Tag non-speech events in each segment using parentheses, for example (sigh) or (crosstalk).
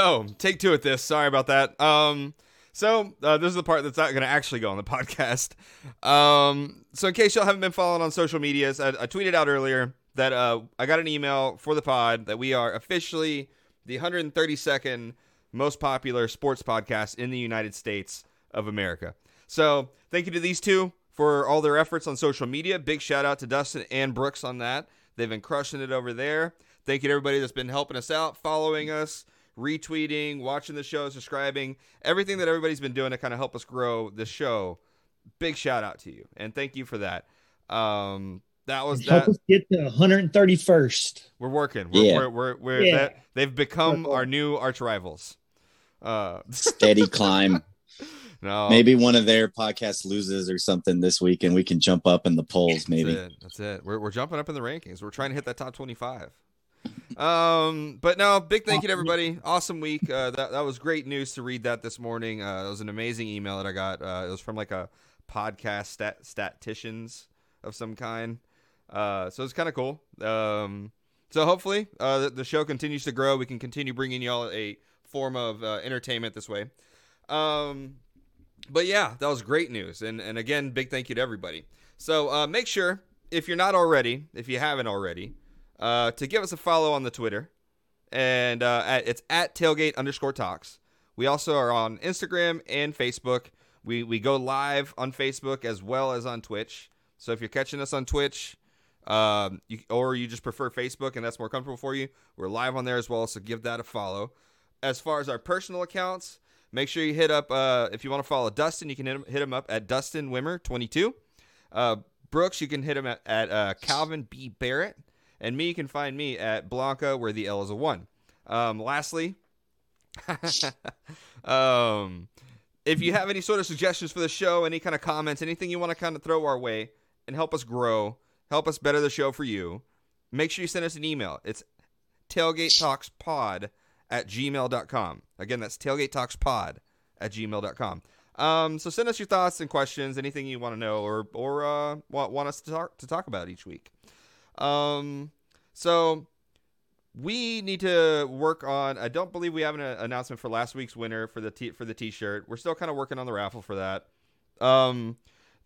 So take two at this. Sorry about that. Um, so uh, this is the part that's not going to actually go on the (laughs) podcast. Um, so in case y'all haven't been following on social medias, I, I tweeted out earlier that uh, I got an email for the pod that we are officially the 132nd most popular sports podcast in the United States of America. So thank you to these two for all their efforts on social media. Big shout out to Dustin and Brooks on that. They've been crushing it over there. Thank you to everybody that's been helping us out, following us, retweeting, watching the show, subscribing, everything that everybody's been doing to kind of help us grow the show. Big shout out to you and thank you for that. Um, that was Help us get to 131st. We're working. We're, Yeah. we're, we're, we're Yeah. that, they've become our new arch rivals. Uh, (laughs) Steady climb. no, Maybe one of their podcasts loses or something this week, and we can jump up in the polls. Maybe. That's it. That's it. We're, we're jumping up in the rankings. We're trying to hit that top 25. Um, but no, big thank you to everybody. Awesome week. Uh, that, that was great news to read that this morning. Uh, it was an amazing email that I got. Uh, it was from like a podcast stat, statisticians of some kind. Uh, so it's kind of cool. Um, so hopefully, uh, the, the show continues to grow. We can continue bringing y'all a form of uh, entertainment this way. Um, but yeah, that was great news. And and again, big thank you to everybody. So uh, make sure if you're not already, if you haven't already, uh, to give us a follow on the Twitter, and uh, at, it's at tailgate underscore talks. We also are on Instagram and Facebook. We we go live on Facebook as well as on Twitch. So if you're catching us on Twitch, um, you, or you just prefer Facebook and that's more comfortable for you, we're live on there as well. So give that a follow. As far as our personal accounts, make sure you hit up uh, if you want to follow Dustin, you can hit him, hit him up at Dustin Wimmer 22. Uh, Brooks, you can hit him at, at uh, Calvin B Barrett, and me, can find me at Blanca, where the L is a one. Um, lastly, (laughs) um, if you have any sort of suggestions for the show, any kind of comments, anything you want to kind of throw our way and help us grow, help us better the show for you, make sure you send us an email. It's tailgatetalkspod at gmail.com. Again, that's tailgatetalkspod at gmail.com. Um, so send us your thoughts and questions, anything you want to know or or uh, want, want us to talk to talk about each week. Um, so we need to work on. I don't believe we have an announcement for last week's winner for the t- for the t-shirt. We're still kind of working on the raffle for that. Um,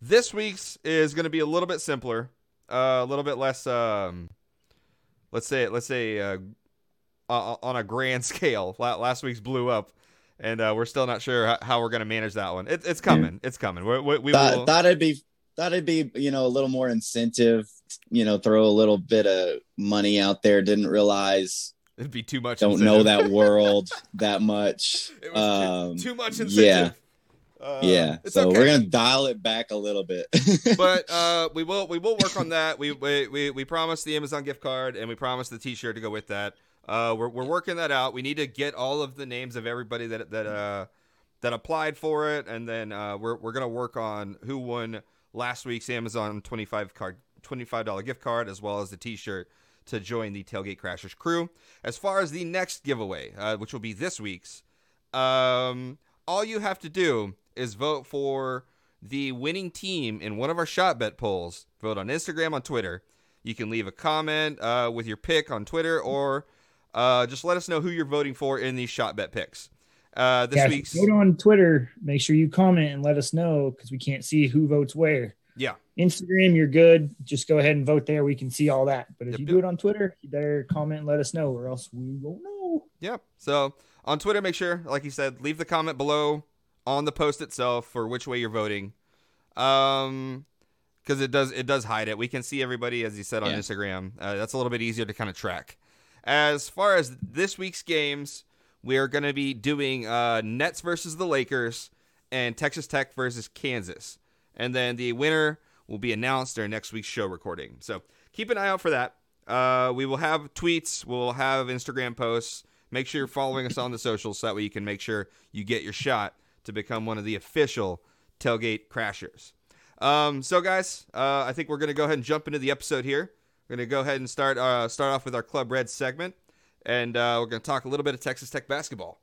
this week's is going to be a little bit simpler, uh, a little bit less. Um, let's say let's say uh, uh, on a grand (laughs) scale. Last week's blew up, and uh, we're still not sure how, how we're going to manage that one. It, it's coming. It's coming. We, we, we Thought, will. thought it'd be thought it'd be you know a little more incentive. You know, throw a little bit of money out there. Didn't realize. It'd be too much. Don't know that world (laughs) that much. It was Um, too much incentive. yeah. Uh, yeah. So okay. we're gonna dial it back a little bit. (laughs) but uh, we will we will work on that. We we we, we promised the Amazon gift card and we promised the T-shirt to go with that. Uh, we're we're working that out. We need to get all of the names of everybody that that uh that applied for it, and then uh, we're we're gonna work on who won last week's Amazon twenty five card twenty five dollar gift card as well as the T-shirt to join the Tailgate Crashers crew. As far as the next giveaway, uh, which will be this week's, um, all you have to do is vote for the winning team in one of our shot bet polls. Vote on Instagram, on Twitter. You can leave a comment uh, with your pick on Twitter, or uh, just let us know who you're voting for in these shot bet picks. Uh, this Yeah, week's vote on Twitter. Make sure you comment and let us know because we can't see who votes where. yeah, Instagram, you're good. Just go ahead and vote there. We can see all that. But if Yep, you do it on Twitter, you better comment and let us know, or else we won't know. Yep. So on Twitter, make sure, like you said, leave the comment below on the post itself for which way you're voting. Um, because it does it does hide it. We can see everybody as you said on Yeah. Instagram. Uh, that's a little bit easier to kind of track. As far as this week's games, we are going to be doing uh, Nets versus the Lakers and Texas Tech versus Kansas. And then the winner will be announced during next week's show recording. So keep an eye out for that. Uh, we will have tweets, we'll have Instagram posts. Make sure you're following us on the socials so that way you can make sure you get your shot to become one of the official tailgate crashers. Um, so, guys, uh, I think we're going to go ahead and jump into the episode here. We're going to go ahead and start uh, start off with our Club Red segment, and uh, we're going to talk a little bit of Texas Tech basketball.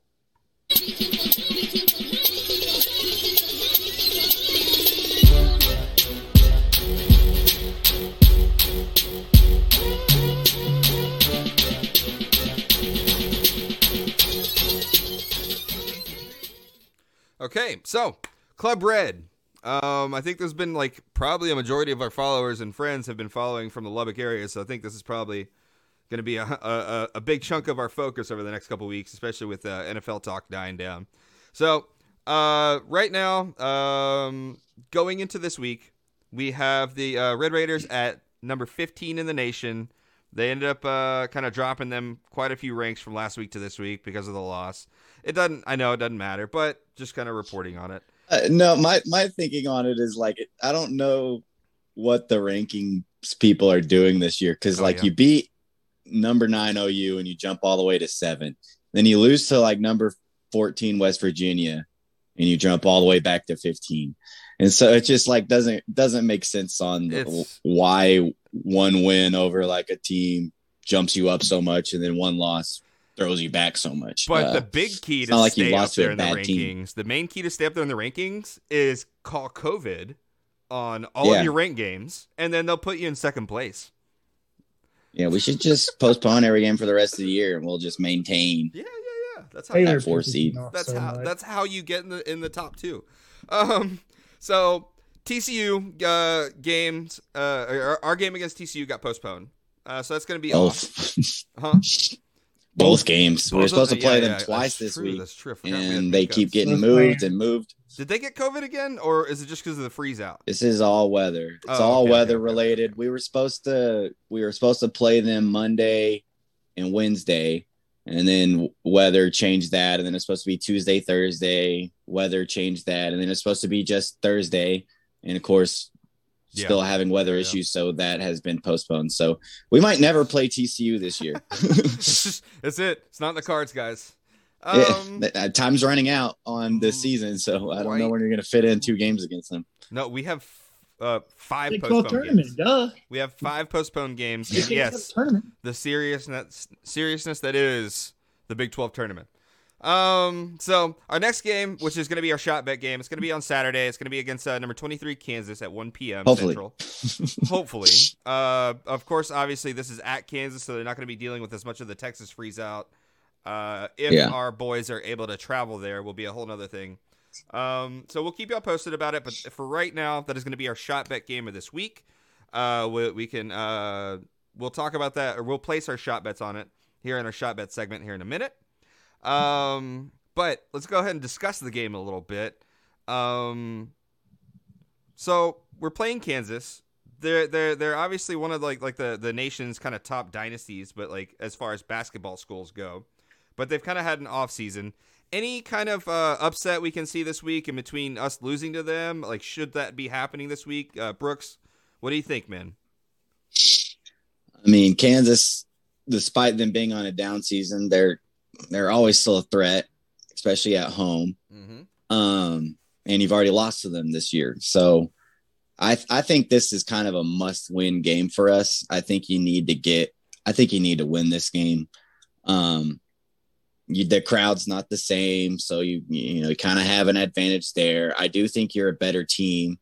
Okay, so Club Red. Um, I think there's been like probably a majority of our followers and friends have been following from the Lubbock area, so I think this is probably going to be a, a, a, big chunk of our focus over the next couple weeks, especially with uh, NFL talk dying down. So, uh, right now, um, going into this week, we have the uh, Red Raiders at number 15 in the nation. They ended up uh, kind of dropping them quite a few ranks from last week to this week because of the loss. It doesn't, I know it doesn't matter, but just kind of reporting on it. Uh, no, my my thinking on it is like I don't know what the rankings people are doing this year because oh, like yeah. you beat number nine OU and you jump all the way to seven, then you lose to like number fourteen West Virginia and you jump all the way back to fifteen, and so it just like doesn't doesn't make sense on the, why one win over like a team jumps you up so much and then one loss throws you back so much. But uh, the big key to like stay up there in the rankings, team. the main key to stay up there in the rankings is call COVID on all yeah. of your rank games, and then they'll put you in second place. Yeah, we should just postpone every game for the rest of the year, and we'll just maintain. Yeah, yeah, yeah. That's how that four seed. That's so how much. that's how you get in the in the top two. Um, so TCU uh, games, uh, our, our game against TCU got postponed. Uh, so that's going to be off. (laughs) huh? both games. we are supposed to play yeah, them yeah, twice this true, week. And they keep getting moved and moved. Did they get COVID again, or is it just because of the freeze out? This is all weather. It's oh, all okay, weather okay, related. Okay. We were supposed to we were supposed to play them Monday and Wednesday, and then weather changed that, and then it's supposed to be Tuesday, Thursday. Weather changed that, and then it's supposed to be just Thursday. And of course, still yeah. having weather yeah. issues, so that has been postponed. So we might never play TCU this year. (laughs) (laughs) That's it. It's not in the cards, guys. Um, (laughs) yeah, uh, time's running out on this season, so I don't right. know when you're going to fit in two games against them. No, we have uh, five postponed tournament. Games. Duh. We have five postponed games. yes, the seriousness seriousness that is the Big Twelve tournament. Um, so our next game, which is going to be our shot bet game, it's going to be on Saturday. It's going to be against uh, number 23 Kansas at 1 p.m. Hopefully. Central. (laughs) Hopefully. Uh, of course, obviously this is at Kansas, so they're not going to be dealing with as much of the Texas freeze out. Uh, if yeah. our boys are able to travel there, will be a whole other thing. Um, so we'll keep y'all posted about it. But for right now, that is going to be our shot bet game of this week. Uh, we, we can uh, we'll talk about that, or we'll place our shot bets on it here in our shot bet segment here in a minute. Um, but let's go ahead and discuss the game a little bit. Um, so we're playing Kansas. They're they're they're obviously one of like like the the nation's kind of top dynasties, but like as far as basketball schools go. But they've kind of had an off season. Any kind of uh, upset we can see this week in between us losing to them? Like, should that be happening this week? Uh, Brooks, what do you think, man? I mean, Kansas, despite them being on a down season, they're they're always still a threat, especially at home. Mm-hmm. Um, and you've already lost to them this year, so I I think this is kind of a must win game for us. I think you need to get. I think you need to win this game. Um, you, the crowd's not the same, so you you know you kind of have an advantage there. I do think you're a better team,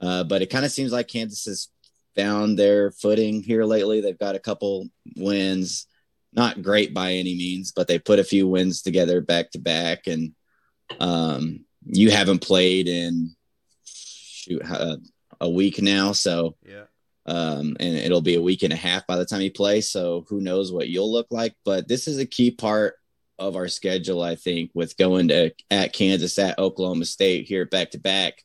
uh, but it kind of seems like Kansas has found their footing here lately. They've got a couple wins not great by any means, but they put a few wins together back to back. And um, you haven't played in shoot uh, a week now, so yeah. Um, and it'll be a week and a half by the time you play. So who knows what you'll look like? But this is a key part of our schedule, I think, with going to at Kansas, at Oklahoma State here back to back.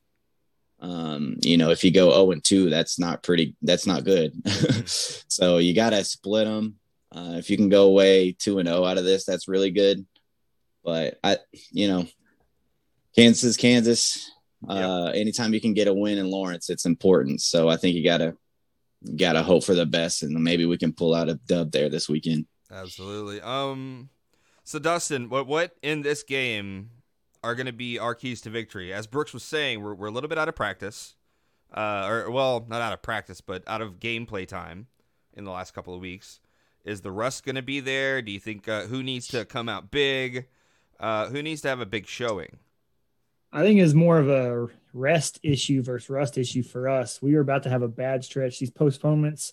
Um, you know, if you go 0 and 2, that's not pretty, that's not good. (laughs) so you got to split them. Uh, if you can go away two and zero oh out of this, that's really good. but I, you know, Kansas is Kansas. Uh, anytime you can get a win in Lawrence, it's important. So I think you gotta gotta hope for the best, and maybe we can pull out a dub there this weekend. Absolutely. Um, so Dustin, what what in this game are going to be our keys to victory? As Brooks was saying, we're we're a little bit out of practice, uh, or well, not out of practice, but out of gameplay time in the last couple of weeks. Is the rust going to be there? Do you think uh, who needs to come out big? Uh, who needs to have a big showing? I think it's more of a rest issue versus rust issue for us. We were about to have a bad stretch. These postponements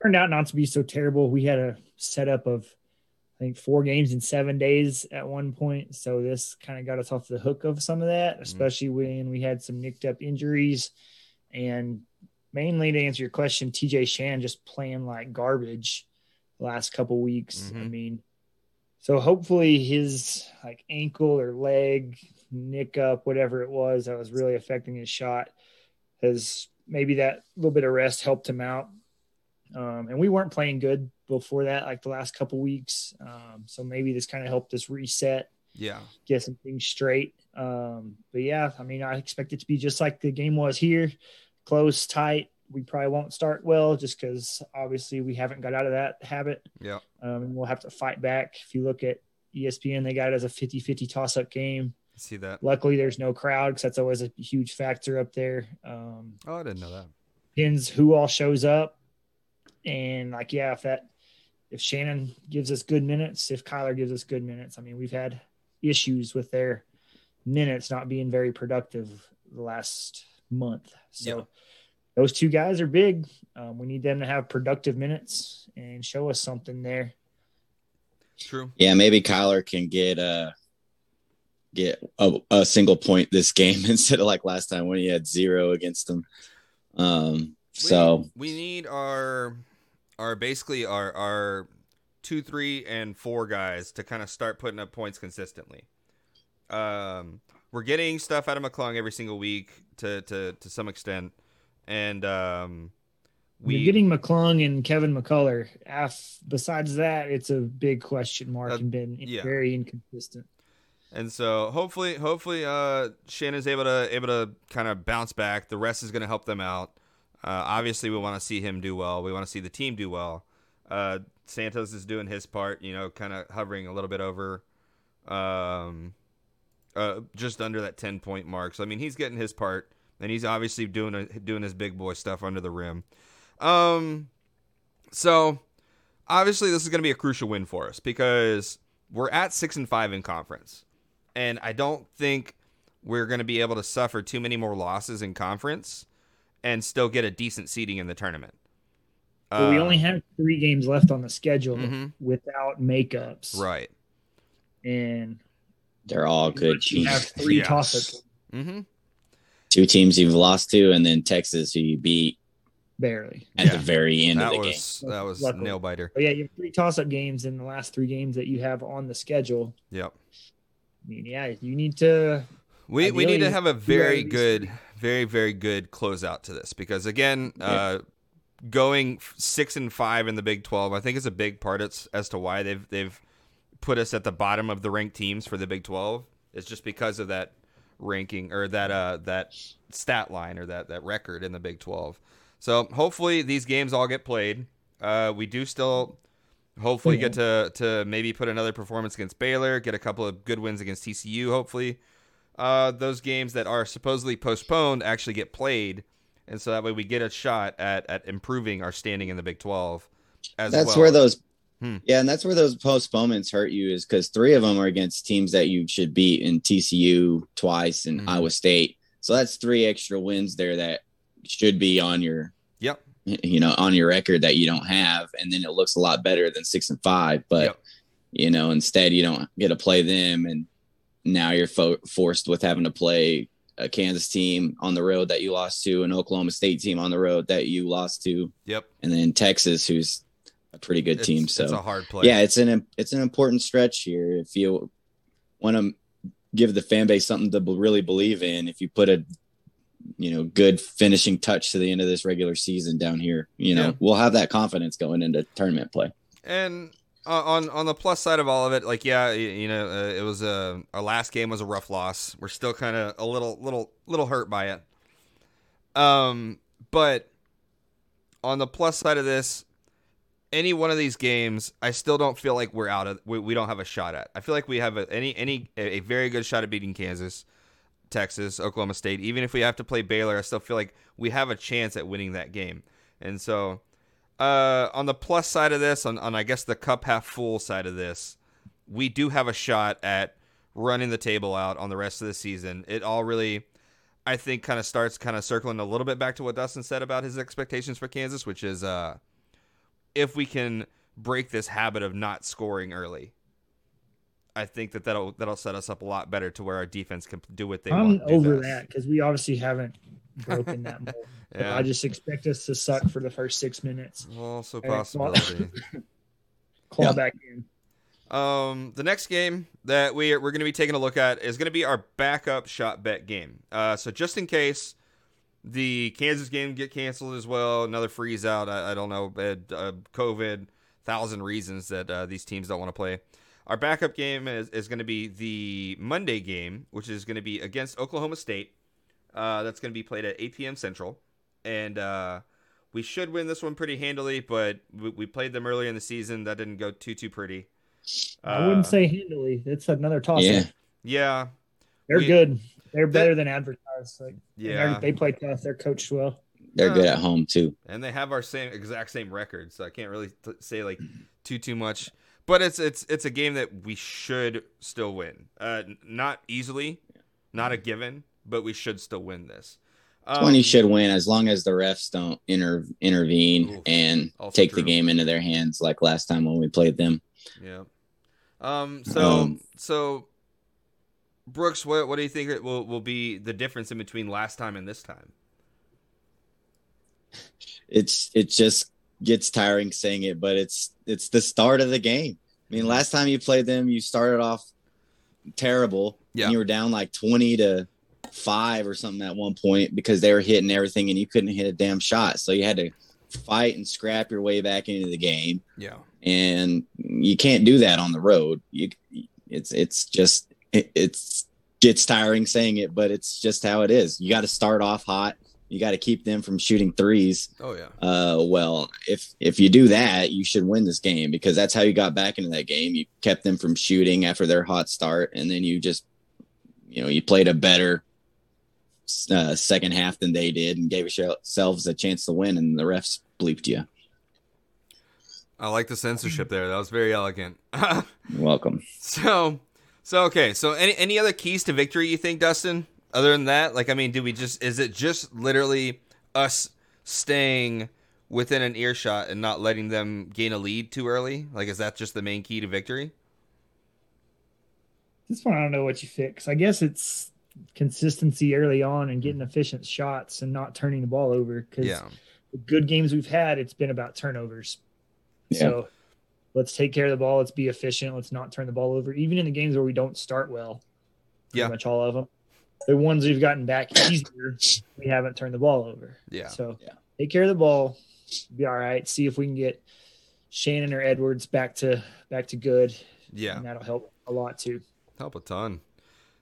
turned out not to be so terrible. We had a setup of, I think, four games in seven days at one point. So this kind of got us off the hook of some of that, especially mm-hmm. when we had some nicked up injuries. And mainly to answer your question, TJ Shan just playing like garbage the last couple weeks. Mm-hmm. I mean, so hopefully his like ankle or leg nick up, whatever it was that was really affecting his shot, has maybe that little bit of rest helped him out. Um, and we weren't playing good before that, like the last couple weeks. Um, so maybe this kind of helped us reset. Yeah. Get some things straight. Um, but yeah, I mean, I expect it to be just like the game was here close, tight. We probably won't start well just because obviously we haven't got out of that habit. Yeah. Um, and we'll have to fight back. If you look at ESPN, they got it as a 50 50 toss up game see that. Luckily, there's no crowd because that's always a huge factor up there. Um, oh, I didn't know that. Pins who all shows up, and like, yeah, if that if Shannon gives us good minutes, if Kyler gives us good minutes, I mean, we've had issues with their minutes not being very productive the last month. So yeah. those two guys are big. Um, we need them to have productive minutes and show us something there. True. Yeah, maybe Kyler can get uh get a, a, single point this game (laughs) instead of like last time when he had zero against them. Um, so we, we need our our basically our our two, three, and four guys to kind of start putting up points consistently. Um, we're getting stuff out of McClung every single week to to to some extent, and um, we are getting McClung and Kevin McCullar. Af, besides that, it's a big question mark uh, and been yeah. very inconsistent. And so hopefully, hopefully, uh, Shannon's able to able to kind of bounce back. The rest is going to help them out. Uh, obviously, we want to see him do well. We want to see the team do well. Uh, Santos is doing his part, you know, kind of hovering a little bit over, um, uh, just under that ten point mark. So I mean, he's getting his part, and he's obviously doing a, doing his big boy stuff under the rim. Um, so obviously, this is going to be a crucial win for us because we're at six and five in conference and I don't think we're going to be able to suffer too many more losses in conference and still get a decent seeding in the tournament. Well, we only um, have three games left on the schedule mm-hmm. without makeups, right? And they're all good teams. You have three yes. toss-ups. Mm-hmm. Two teams you've lost to, and then Texas, who you beat barely at yeah. the very end that of the was, game. That was nail biter. But yeah, you have three toss-up games in the last three games that you have on the schedule. Yep. I mean, yeah, you need to. We we need to have a very good, very very good closeout to this because again, uh, going six and five in the Big Twelve, I think is a big part as, as to why they've they've put us at the bottom of the ranked teams for the Big Twelve. It's just because of that ranking or that uh that stat line or that that record in the Big Twelve. So hopefully these games all get played. Uh, we do still Hopefully, get to to maybe put another performance against Baylor, get a couple of good wins against TCU. Hopefully, uh, those games that are supposedly postponed actually get played, and so that way we get a shot at at improving our standing in the Big Twelve. As that's well. where those, hmm. yeah, and that's where those postponements hurt you is because three of them are against teams that you should beat in TCU twice and mm-hmm. Iowa State. So that's three extra wins there that should be on your yep you know, on your record that you don't have, and then it looks a lot better than six and five. But yep. you know, instead you don't get to play them, and now you're fo- forced with having to play a Kansas team on the road that you lost to, an Oklahoma State team on the road that you lost to. Yep. And then Texas, who's a pretty good it's, team. So it's a hard play. Yeah, it's an it's an important stretch here. If you want to give the fan base something to really believe in, if you put a you know good finishing touch to the end of this regular season down here you know yeah. we'll have that confidence going into tournament play and on on the plus side of all of it, like yeah, you know, uh, it was a our last game was a rough loss. We're still kind of a little little little hurt by it. Um, but on the plus side of this, any one of these games, I still don't feel like we're out of we, we don't have a shot at. I feel like we have a, any any a very good shot at beating Kansas, Texas, Oklahoma State. Even if we have to play Baylor, I still feel like we have a chance at winning that game. And so uh, on the plus side of this, on, on I guess the cup half full side of this, we do have a shot at running the table out on the rest of the season. It all really, I think, kind of starts kind of circling a little bit back to what Dustin said about his expectations for Kansas, which is uh, if we can break this habit of not scoring early. I think that that'll that'll set us up a lot better to where our defense can do what they I'm want. I'm over that because we obviously haven't broken that (laughs) mold. yeah. I just expect us to suck for the first six minutes. Also possibility. (laughs) Claw, yeah. back in. Um, the next game that we are, we're going to be taking a look at is going to be our backup shot bet game. Uh, so just in case the Kansas game get canceled as well, another freeze out. I, I don't know, uh, COVID, thousand reasons that uh, these teams don't want to play. Our backup game is, is going to be the Monday game, which is going to be against Oklahoma State. Uh, that's going to be played at 8 p.m. Central, and uh, we should win this one pretty handily. But we, we, played them earlier in the season. That didn't go too too pretty. I wouldn't uh, say handily. It's another toss. Yeah, yeah, they're we, good. They're better than advertised. Like, yeah, they play tough. They're coached well. They're good at home too, and they have our same exact same record. So I can't really t- say like too too much. But it's it's it's a game that we should still win. Uh, not easily, not a given, but we should still win this. Um, 20 should win as long as the refs don't inter- intervene ooh, and take true. the game into their hands like last time when we played them. Yeah. Um. So um, so Brooks, what what do you think will will be the difference in between last time and this time? It's it just gets tiring saying it, but it's it's the start of the game. I mean, last time you played them, you started off terrible. Yeah. And you were down like 20 to five or something at one point because they were hitting everything and you couldn't hit a damn shot. So you had to fight and scrap your way back into the game. Yeah. And you can't do that on the road. You it's it's just it, it's gets tiring saying it, but it's just how it is. You got to start off hot. You got to keep them from shooting threes. Oh yeah. Uh, well, if if you do that, you should win this game because that's how you got back into that game. You kept them from shooting after their hot start, and then you just, you know, you played a better uh, second half than they did and gave yourselves a chance to win, and the refs bleeped you. I like the censorship there. That was very elegant. (laughs) welcome. So, so okay. So, any any other keys to victory you think, Dustin? Other than that, like, I mean, do we just is it just literally us staying within an earshot and not letting them gain a lead too early? Like, is that just the main key to victory? This one, I don't know what you fix. I guess it's consistency early on and getting efficient shots and not turning the ball over. Because yeah. the good games we've had, it's been about turnovers. Yeah. So let's take care of the ball. Let's be efficient. Let's not turn the ball over. Even in the games where we don't start well, yeah, much all of them. The ones we've gotten back easier, we haven't turned the ball over. Yeah. So yeah. take care of the ball. Be all right. See if we can get Shannon or Edwards back to back to good. Yeah. And that'll help a lot too. Help a ton.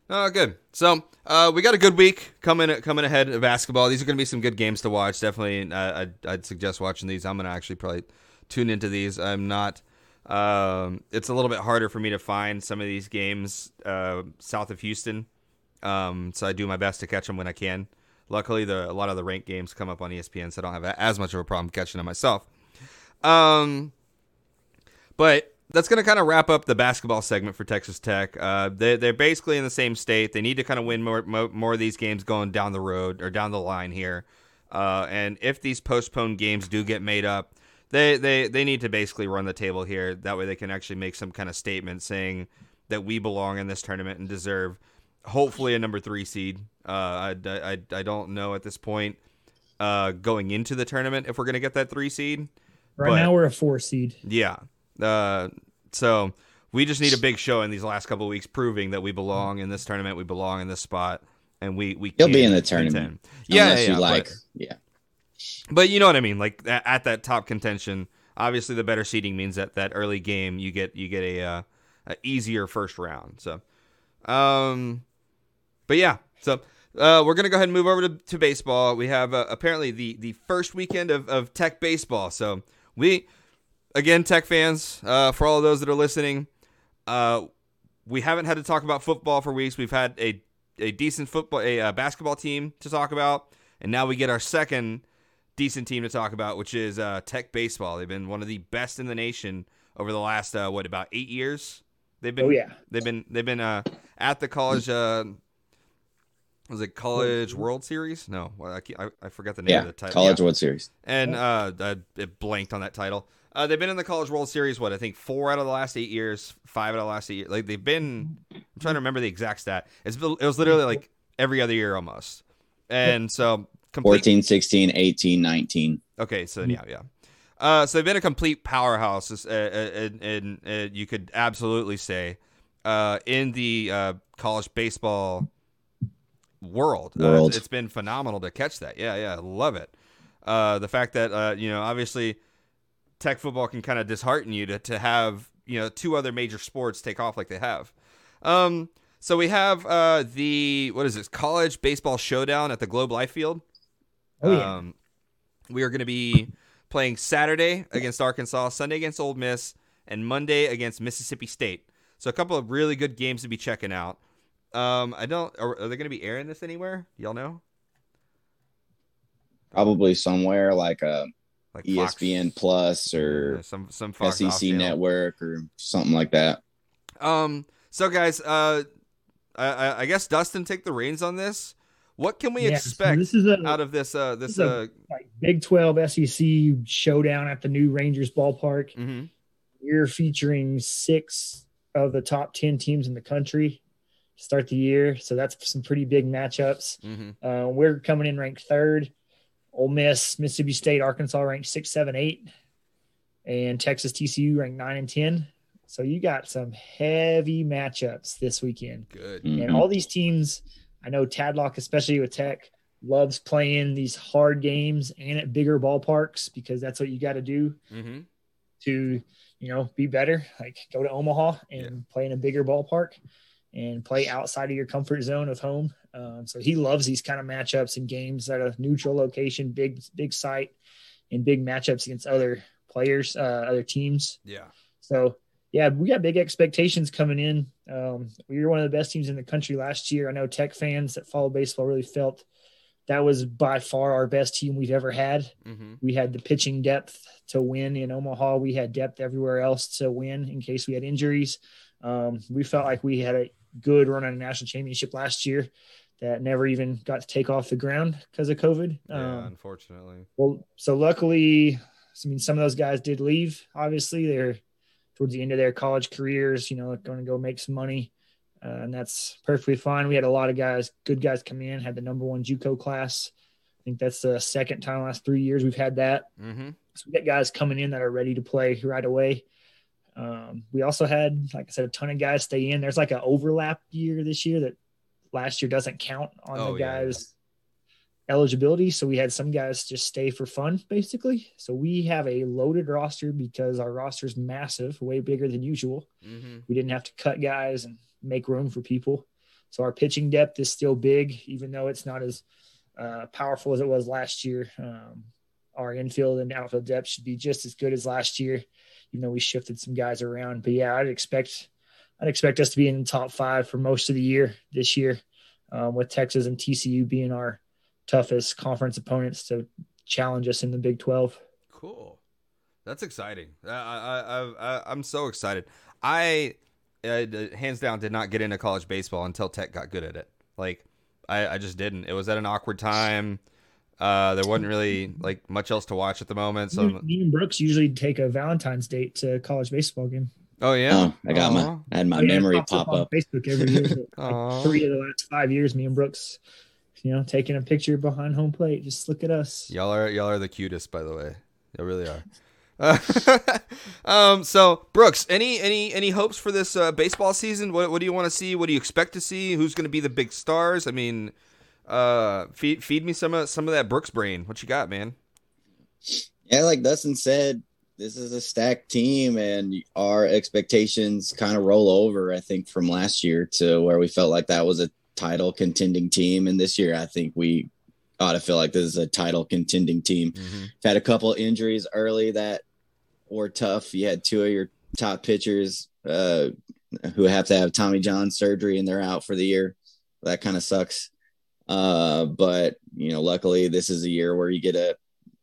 Oh, good. So uh, we got a good week coming coming ahead of basketball. These are going to be some good games to watch. Definitely, uh, I'd, I'd, suggest watching these. I'm going to actually probably tune into these. I'm not. Um, it's a little bit harder for me to find some of these games uh, south of Houston, um, so I do my best to catch them when I can. Luckily, the a lot of the ranked games come up on ESPN, so I don't have as much of a problem catching them myself. Um, but that's going to kind of wrap up the basketball segment for Texas Tech. Uh, they, they're basically in the same state. They need to kind of win more, more, more of these games going down the road or down the line here. Uh, and if these postponed games do get made up, they, they, they need to basically run the table here. That way they can actually make some kind of statement saying that we belong in this tournament and deserve hopefully a number three seed. Uh, I, I, I don't know at this point uh, going into the tournament if we're going to get that three seed. Right but, now we're a four seed. Yeah. Uh, so we just need a big show in these last couple weeks, proving that we belong in this tournament, we belong in this spot, and we we. You'll be in the tournament. Contend. Yeah, yeah, you like, but, yeah. But you know what I mean, like at that top contention. obviously the better seeding means that that early game you get you get a, uh, a easier first round. So, um, but yeah, so uh, we're gonna go ahead and move over to, to baseball. We have uh, apparently the the first weekend of, of Tech baseball. So we again Tech fans uh, for all of those that are listening, uh, we haven't had to talk about football for weeks. We've had a a decent football a, a basketball team to talk about, and now we get our second decent team to talk about, which is uh, Tech baseball. They've been one of the best in the nation over the last uh, what about eight years. They've been Oh, yeah. they've been they've been uh, at the college. Uh, was it College World Series? No, I, I, I forgot the name Yeah, of the title. College Yeah. World Series. And uh, I, it blanked on that title. Uh, they've been in the College World Series. What I think four out of the last eight years, five out of the last eight years. Like they've been. I'm trying to remember the exact stat. It's it was literally like every other year almost. And so complete 14, 16, 18, 19. Okay, so yeah, yeah. Uh, so they've been a complete powerhouse, uh, uh, and, and, uh, you could absolutely say uh, in the uh, college baseball world. Uh, World. it's been phenomenal to catch that. Yeah, yeah, love it. Uh, the fact that uh, you know, obviously, tech football can kind of dishearten you to to have you know two other major sports take off like they have. Um, so we have uh, the what is this college baseball showdown at the Globe Life Field. Oh yeah. Um, we are going to be playing Saturday against Arkansas, Sunday against Ole Miss, and Monday against Mississippi State. So a couple of really good games to be checking out. Um, I don't. Are, are they going to be airing this anywhere? Y'all know? Probably somewhere like a Like E Fox- ESPN Plus uh, or some some Fox SEC off channel. Network or something like that. Um. So guys, uh, I, I, I guess Dustin take the reins on this. What can we Yeah, so expect this is a out of this? Uh, this. this is a- Uh. like Big 12 SEC showdown at the new Rangers ballpark. Mm-hmm. We're featuring six of the top 10 teams in the country to start the year. So that's some pretty big matchups. Mhm. Uh, we're coming in ranked third. Ole Miss, Mississippi State, Arkansas ranked six, seven, eight, and Texas TCU ranked nine and 10. So you got some heavy matchups this weekend. Good. And Mhm. all these teams, I know Tadlock, especially with Tech, loves playing these hard games and at bigger ballparks because that's what you got to do Mm-hmm. to, you know, be better. Like go to Omaha and play in a bigger ballpark and play outside of your comfort zone of home. Um, so he loves these kind of matchups and games at a neutral location, big, big site, and big matchups against other players, uh, other teams. Yeah. So yeah, we got big expectations coming in. Um, we were one of the best teams in the country last year. I know Tech fans that follow baseball really felt that was by far our best team we've ever had. Mm-hmm. We had the pitching depth to win in Omaha. We had depth everywhere else to win in case we had injuries. Um, we felt like we had a good run on a national championship last year that never even got to take off the ground because of COVID. Yeah. Um, unfortunately. well, so luckily, I mean, some of those guys did leave. Obviously, they're towards the end of their college careers. You know, going to go make some money, uh, and that's perfectly fine. We had a lot of guys, good guys, come in. Had the number one JUCO class. I think that's the second time last three years we've had that. Mm-hmm. So we got guys coming in that are ready to play right away. Um, we also had, like I said, a ton of guys stay in. There's like an overlap year this year that last year doesn't count on Oh, the yeah, yeah. guys' eligibility. So we had some guys just stay for fun, basically. So we have a loaded roster because our roster is massive, way bigger than usual. Mm-hmm. We didn't have to cut guys and make room for people. So our pitching depth is still big, even though it's not as uh, powerful as it was last year. Um, our infield and outfield depth should be just as good as last year, even though we shifted some guys around. But yeah, I'd expect I'd expect us to be in the top five for most of the year this year, um, with Texas and TCU being our toughest conference opponents to challenge us in the Big Twelve. Cool. That's exciting. I, I, I, I, I'm so excited. I, uh, hands down, did not get into college baseball until Tech got good at it. Like, I, I just didn't. It was at an awkward time. Uh, there wasn't really like much else to watch at the moment. So, Me and Brooks usually take a Valentine's date to a college baseball game. oh yeah, Oh, I got Aw. my I had my Oh, yeah, memory pops pop on up. Facebook every year. Like three of the last five years, me and Brooks, you know, taking a picture behind home plate. Just look at us. Y'all are y'all are the cutest, by the way. Y'all really are. Uh, (laughs) um. So Brooks, any any any hopes for this uh, baseball season? What what do you want to see? What do you expect to see? Who's going to be the big stars? I mean, uh, feed feed me some of some of that Brooks brain. What you got, man? Yeah, like Dustin said, this is a stacked team, and our expectations kind of roll over. I think from last year to where we felt like that was a title contending team, and this year I think we ought to feel like this is a title contending team. Mm-hmm. Had a couple injuries early that were tough. You had two of your top pitchers uh, who have to have Tommy John surgery and they're out for the year. That kind of sucks. Uh, but you know, luckily this is a year where you get a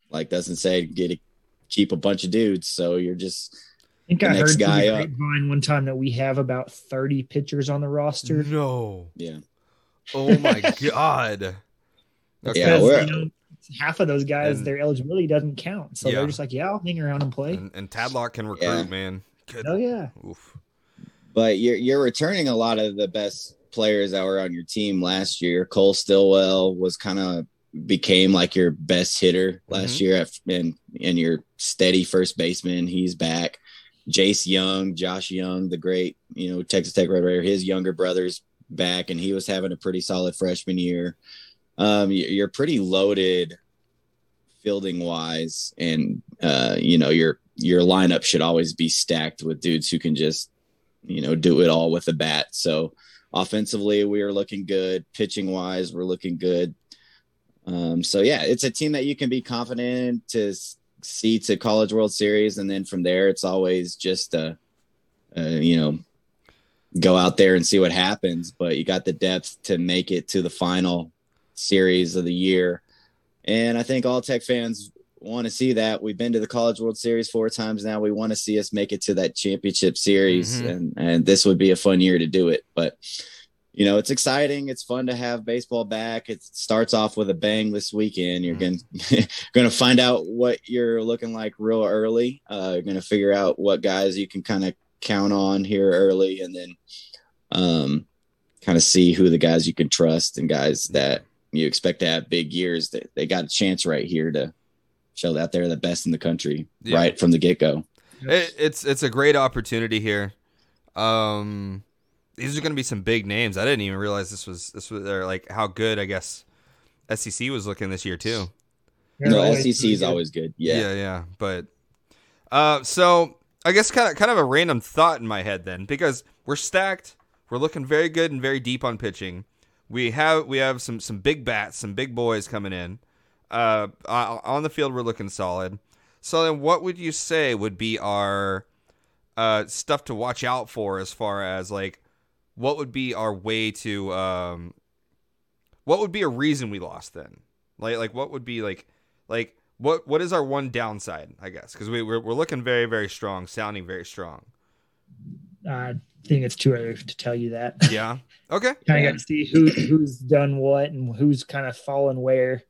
like doesn't say get to keep a bunch of dudes. So you're just I think I heard guy up. one time that we have about 30 pitchers on the roster. No. Yeah. Oh my (laughs) god. Okay. Yeah, you know, half of those guys, and, their eligibility doesn't count. So yeah. they're just like, yeah, I'll hang around and play. And, and Tadlock can recruit, yeah. man. Good. Oh yeah. Oof. But you're you're returning a lot of the best players that were on your team last year. Cole Stilwell was kind of became like your best hitter last mm-hmm. year, and and your steady first baseman. He's back. Jace Jung, Josh Jung, the great you know Texas Tech Red Raider, his younger brother's back, and he was having a pretty solid freshman year. Um, you're pretty loaded fielding wise, and uh, you know your your lineup should always be stacked with dudes who can just you know do it all with a bat. So offensively, we are looking good. Pitching wise, we're looking good. Um, so yeah, it's a team that you can be confident to see to College World Series, and then from there, it's always just a, a you know go out there and see what happens. But you got the depth to make it to the final series of the year. And I think all Tech fans want to see that. We've been to the College World Series four times now. We want to see us make it to that championship series, mm-hmm. and and this would be a fun year to do it. But you know, it's exciting. It's fun to have baseball back. It starts off with a bang this weekend. You're going (laughs) going to find out what you're looking like real early. Uh, you're going to figure out what guys you can kind of count on here early, and then um, kind of see who the guys you can trust and guys that you expect to have big years. They, they got a chance right here to show that they're the best in the country yeah. right from the get go. It, it's it's a great opportunity here. Um, these are going to be some big names. I didn't even realize this was this was or like how good I guess SEC was looking this year too. No, SEC is always good. Yeah, yeah, yeah. But uh, so I guess kind of kind of a random thought in my head then because we're stacked. We're looking very good and very deep on pitching we have we have some some big bats, some big boys coming in. Uh, on the field, we're looking solid. So then, what would you say would be our uh, stuff to watch out for as far as like what would be our way to um, what would be a reason we lost then? Like like what would be like like what what is our one downside? I guess because we we're, we're looking very very strong, sounding very strong. I think it's too early to tell you that. Yeah. Okay. kind of got to see who who's done what and who's kind of fallen where.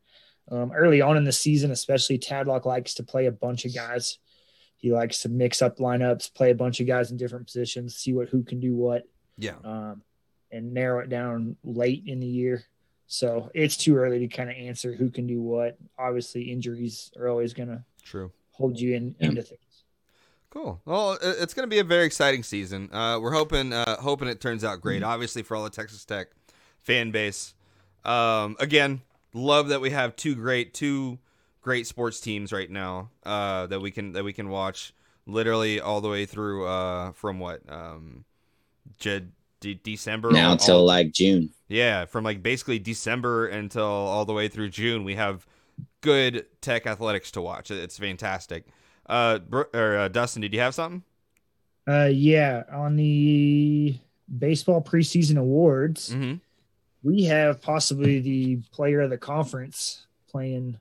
Um, early on in the season, especially Tadlock likes to play a bunch of guys. He likes to mix up lineups, play a bunch of guys in different positions, see what who can do what. Yeah. Um, and narrow it down late in the year. So it's too early to kind of answer who can do what. Obviously, injuries are always going to true hold you in into things. Cool. Well, it's going to be a very exciting season. Uh, we're hoping uh, hoping it turns out great. Mm-hmm. Obviously, for all the Texas Tech fan base. Um, again, love that we have two great two great sports teams right now uh, that we can that we can watch literally all the way through uh, from what um, J- D- December now all, until all, like June. Yeah, from like basically December until all the way through June, we have good Tech athletics to watch. It's fantastic. Uh, or uh, Dustin, did you have something? Uh, yeah, on the baseball preseason awards, mm-hmm. We have possibly the player of the conference playing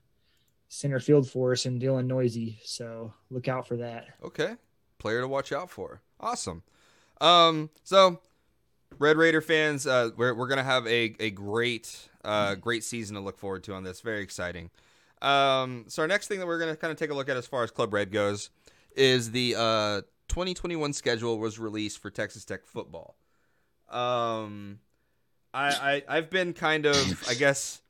center field for us in Dylan Neuse. So look out for that. Okay, player to watch out for. Awesome. Um, so Red Raider fans, uh, we're we're gonna have a a great uh great season to look forward to on this. Very exciting. Um, so our next thing that we're gonna kind of take a look at as far as Club Red goes is the uh, 2021 schedule was released for Texas Tech football. Um, I, I I've been kind of I guess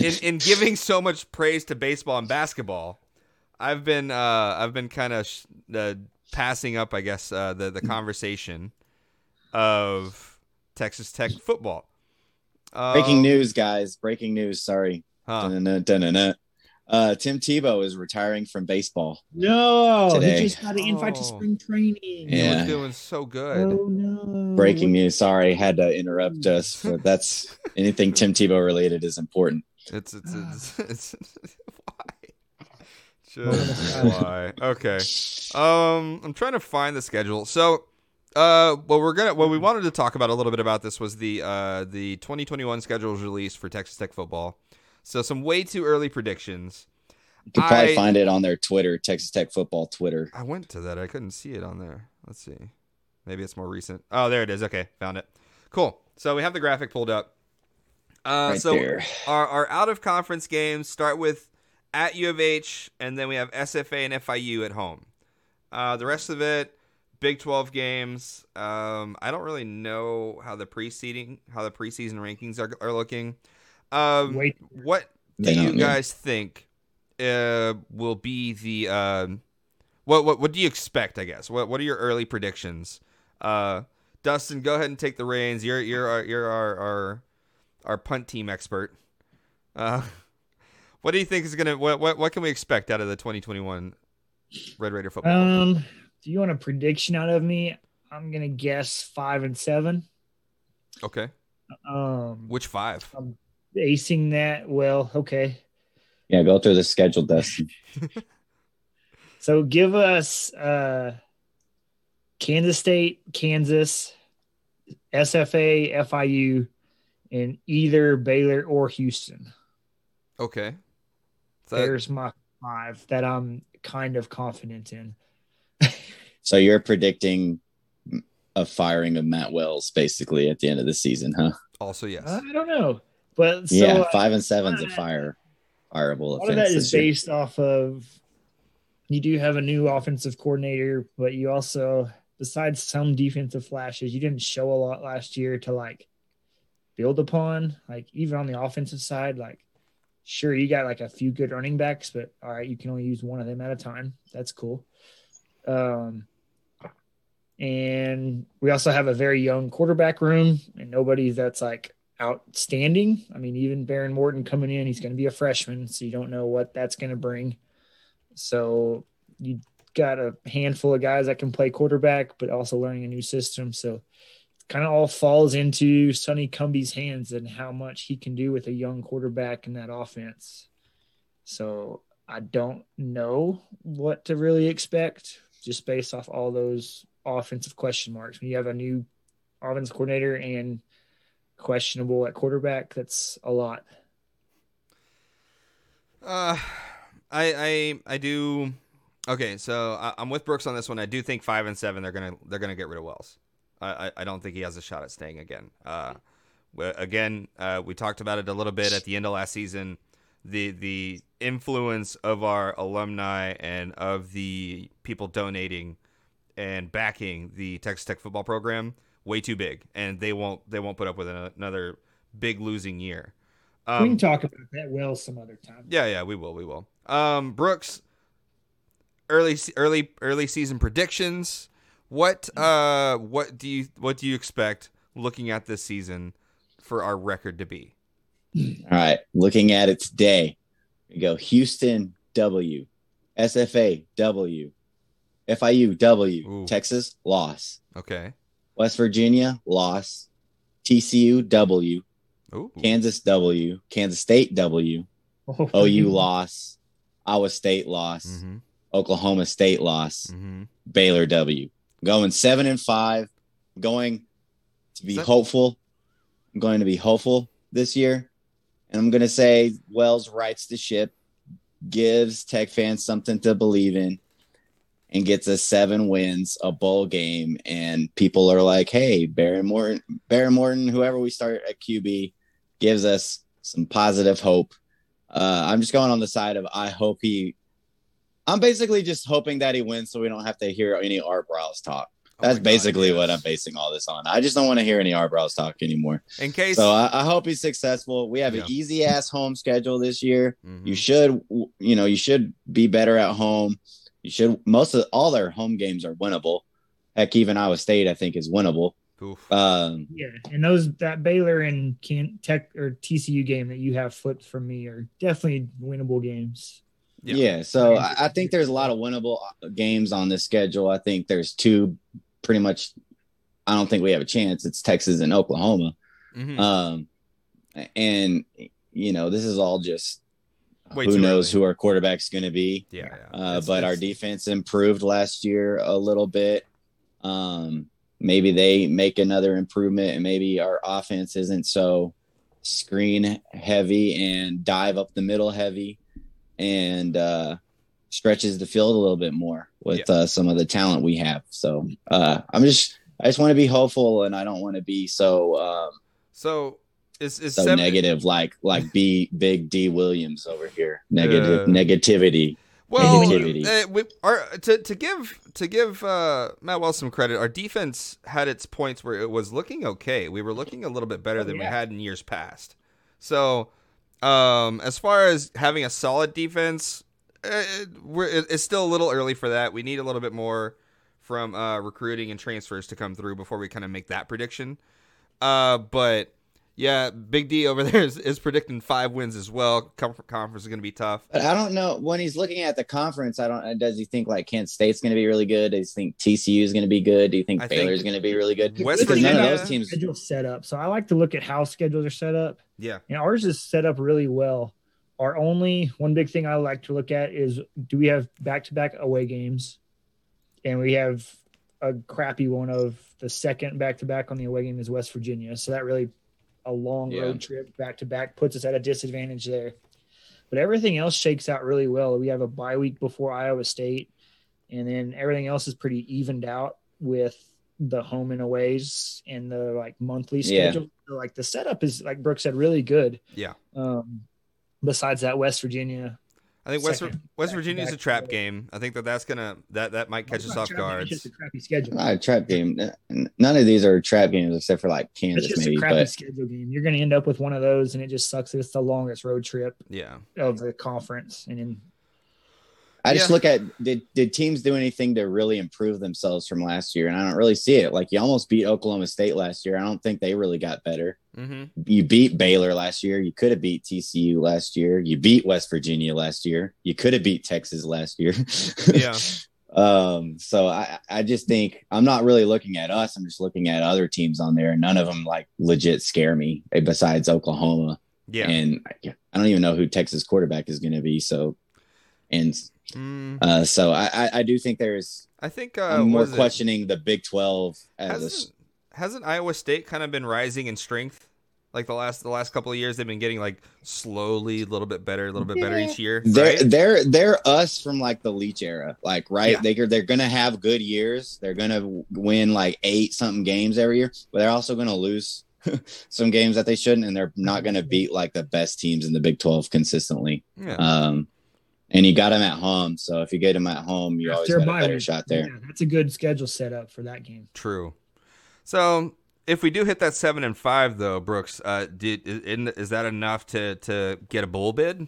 in in giving so much praise to baseball and basketball, I've been uh, I've been kind of sh- uh, passing up I guess uh, the the conversation of Texas Tech football. Breaking um, news, guys! Breaking news. Sorry. Huh. Dun-dun-dun-dun-dun. Uh, Tim Tebow is retiring from baseball. No, Today. he just got an invite to Oh. spring training. He Yeah. was doing so good. Oh no! Breaking news. Sorry, had to interrupt us. But that's anything Tim Tebow related is important. It's it's (laughs) it's, it's, why? Just why? Okay. Um, I'm trying to find the schedule. So, uh, what we're gonna what we wanted to talk about a little bit about this was the uh the 2021 schedule was released for Texas Tech football. So some way too early predictions. You can probably I- find it on their Twitter, Texas Tech football Twitter. I went to that. I couldn't see it on there. Let's see. Maybe it's more recent. Oh, there it is. Okay, found it. Cool. So we have the graphic pulled up. Uh, right so there. our our out of conference games start with at U of H, and then we have SFA and FIU at home. Uh, the rest of it, Big Twelve games. Um, I don't really know how the preceding how the preseason rankings are are looking. Um, Wait. what do you don't, guys think uh, will be the um, what what what do you expect? I guess what what are your early predictions? Uh, Dustin, go ahead and take the reins. You're you're our, you're our, our our punt team expert. Uh, (laughs) what do you think is gonna what what what can we expect out of the 2021 Red Raider football? Um, do you want a prediction out of me? I'm gonna guess five and seven. okay, Um, which five? Acing that well. Okay, Yeah, go through the schedule, Dustin. (laughs) so give us uh, Kansas State, Kansas, SFA, FIU, and either Baylor or Houston. Okay, So- There's my five that I'm kind of confident in. (laughs) So you're predicting a firing of Matt Wells basically at the end of the season, huh? also yes. I don't know, but so yeah, uh, five and seven's a uh, fire fireable a lot of offense that is based off of you do have a new offensive coordinator, but you also, besides some defensive flashes, you didn't show a lot last year to like build upon. Like even on the offensive side, like sure you got like a few good running backs, but all right, you can only use one of them at a time. That's cool. Um, and we also have a very young quarterback room, and nobody that's like outstanding. I mean, even Behren Morton coming in, he's going to be a freshman, so you don't know what that's going to bring. So you got a handful of guys that can play quarterback, but also learning a new system. So kind of all falls into Sonny Cumbie's hands and how much he can do with a young quarterback in that offense. So I don't know what to really expect just based off all those offensive question marks. When you have a new offensive coordinator and questionable at quarterback, that's a lot. Uh, I I I do. Okay, so I, I'm with Brooks on this one. I do think five and seven they're gonna they're gonna get rid of Wells. I I, I don't think he has a shot at staying again. Uh, again, uh, we talked about it a little bit at the end of last season. The the influence of our alumni and of the people donating and backing the Texas Tech football program way too big, and they won't they won't put up with another big losing year. we Um, can talk about that well some other time. yeah, yeah, we will, we will. Um, Brooks, early, early, early season predictions. What, uh, what do you, what do you expect looking at this season for our record to be? All right, looking at it today, we go Houston W, SFA W, FIU W, Ooh. Texas loss, Okay. West Virginia loss, TCU W, Ooh. Kansas W, Kansas State W, Oh, OU (laughs) loss, Iowa State loss, Mm-hmm. Oklahoma State loss, Mm-hmm. Baylor W. Going seven and five, going to be Se- hopeful. I'm going to be hopeful this year. And I'm going to say Wells rights the ship, gives Tech fans something to believe in, and gets us seven wins, a bowl game. And people are like, hey, Barry Morton, Barry Morton, whoever we start at QB, gives us some positive hope. Uh, I'm just going on the side of I hope he I'm basically just hoping that he wins so we don't have to hear any Art Briles talk. That's basically what I'm basing all this on. I just don't want to hear any Art Briles talk anymore. In case, So I, I hope he's successful. We have Yeah. an easy ass home schedule this year. Mhm. You should, you know, you should be better at home. You should. Most of all their home games are winnable. Heck, even Iowa State, I think, is winnable. Um, yeah, and those that Baylor and can Tech or TCU game that you have flipped from me are definitely winnable games. Yeah, yeah so I, I think there's a lot of winnable uh, games on this schedule. I think there's two pretty much. I don't think we have a chance. It's Texas and Oklahoma. Mm-hmm. Um, and you know this is all just Way who knows early. who our quarterback's going to be. Yeah, yeah. Uh, but our defense improved last year a little bit. Um, maybe they make another improvement, and maybe our offense isn't so screen heavy and dive up the middle heavy, and uh, stretches the field a little bit more with yeah. uh, some of the talent we have. So uh, I'm just I just want to be hopeful, and I don't want to be so. Um, so is is so seven... negative like like B big D Williams over here. Negative uh, negativity. Well, uh, we, our, to to give to give uh, Matt Wells some credit, our defense had its points where it was looking okay. We were looking a little bit better oh, than yeah. we had in years past. So, um, as far as having a solid defense, uh, it, it's still a little early for that. We need a little bit more from uh, recruiting and transfers to come through before we kind of make that prediction. Uh, but yeah, Big D over (laughs) there is, is predicting five wins as well. Conference is going to be tough. But I don't know when he's looking at the conference. I don't. Uh, does he think like K-State's going to be really good? Does he think TCU is going to be good? Do you think I Baylor's going to be really good? West Virginia, none of those teams schedule set up. So I like to look at how schedules are set up. Yeah, and ours is set up really well. Our only one big thing I like to look at is do we have back to back away games, and we have a crappy one of the second back to back on the away game is West Virginia. So that really a long yeah. road trip back to back puts us at a disadvantage there. But everything else shakes out really well. We have a bye week before Iowa State, and then everything else is pretty evened out with the home and aways and the like monthly schedule. Yeah. So, like the setup is like Brooks said, really good. Yeah. Um, besides that, West Virginia I think West West Virginia is a trap game. I think that that's gonna that that might oh, catch us off guard. It's just a crappy schedule. Not a trap game. None of these are trap games except for like Kansas. It's just maybe, a crappy but... schedule game. You're gonna end up with one of those, and it just sucks. It's the longest road trip. Yeah. Of the conference, and then I just yeah. look at did did teams do anything to really improve themselves from last year, and I don't really see it. Like you almost beat Oklahoma State last year. I don't think they really got better. Mm-hmm. You beat Baylor last year. You could have beat TCU last year. You beat West Virginia last year. You could have beat Texas last year. (laughs) yeah. Um, so I, I just think I'm not really looking at us. I'm just looking at other teams on there. None of them like legit scare me besides Oklahoma. Yeah. And I, I don't even know who Texas quarterback is going to be. So, and Mm. Uh, so I, I, do think there's. I think uh, I'm more questioning it? the Big Twelve as hasn't, a, hasn't Iowa State kind of been rising in strength? Like the last the last couple of years, they've been getting like slowly a little bit better, a little bit better each year. They're right? they're they're us from like the Leach era, like right. Yeah. They they're gonna have good years. They're gonna win like eight something games every year, but they're also gonna lose (laughs) some games that they shouldn't, and they're not going to beat like the best teams in the Big 12 consistently. Yeah. Um, and you got them at home. So if you get them at home, you always got a better week. shot there. Yeah, that's a good schedule setup for that game. True. So if we do hit that seven and five, though, Brooks, uh, did is that enough to to get a bowl bid?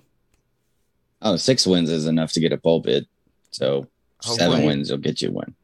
Oh, six wins is enough to get a bowl bid. So Hopefully. seven wins will get you one.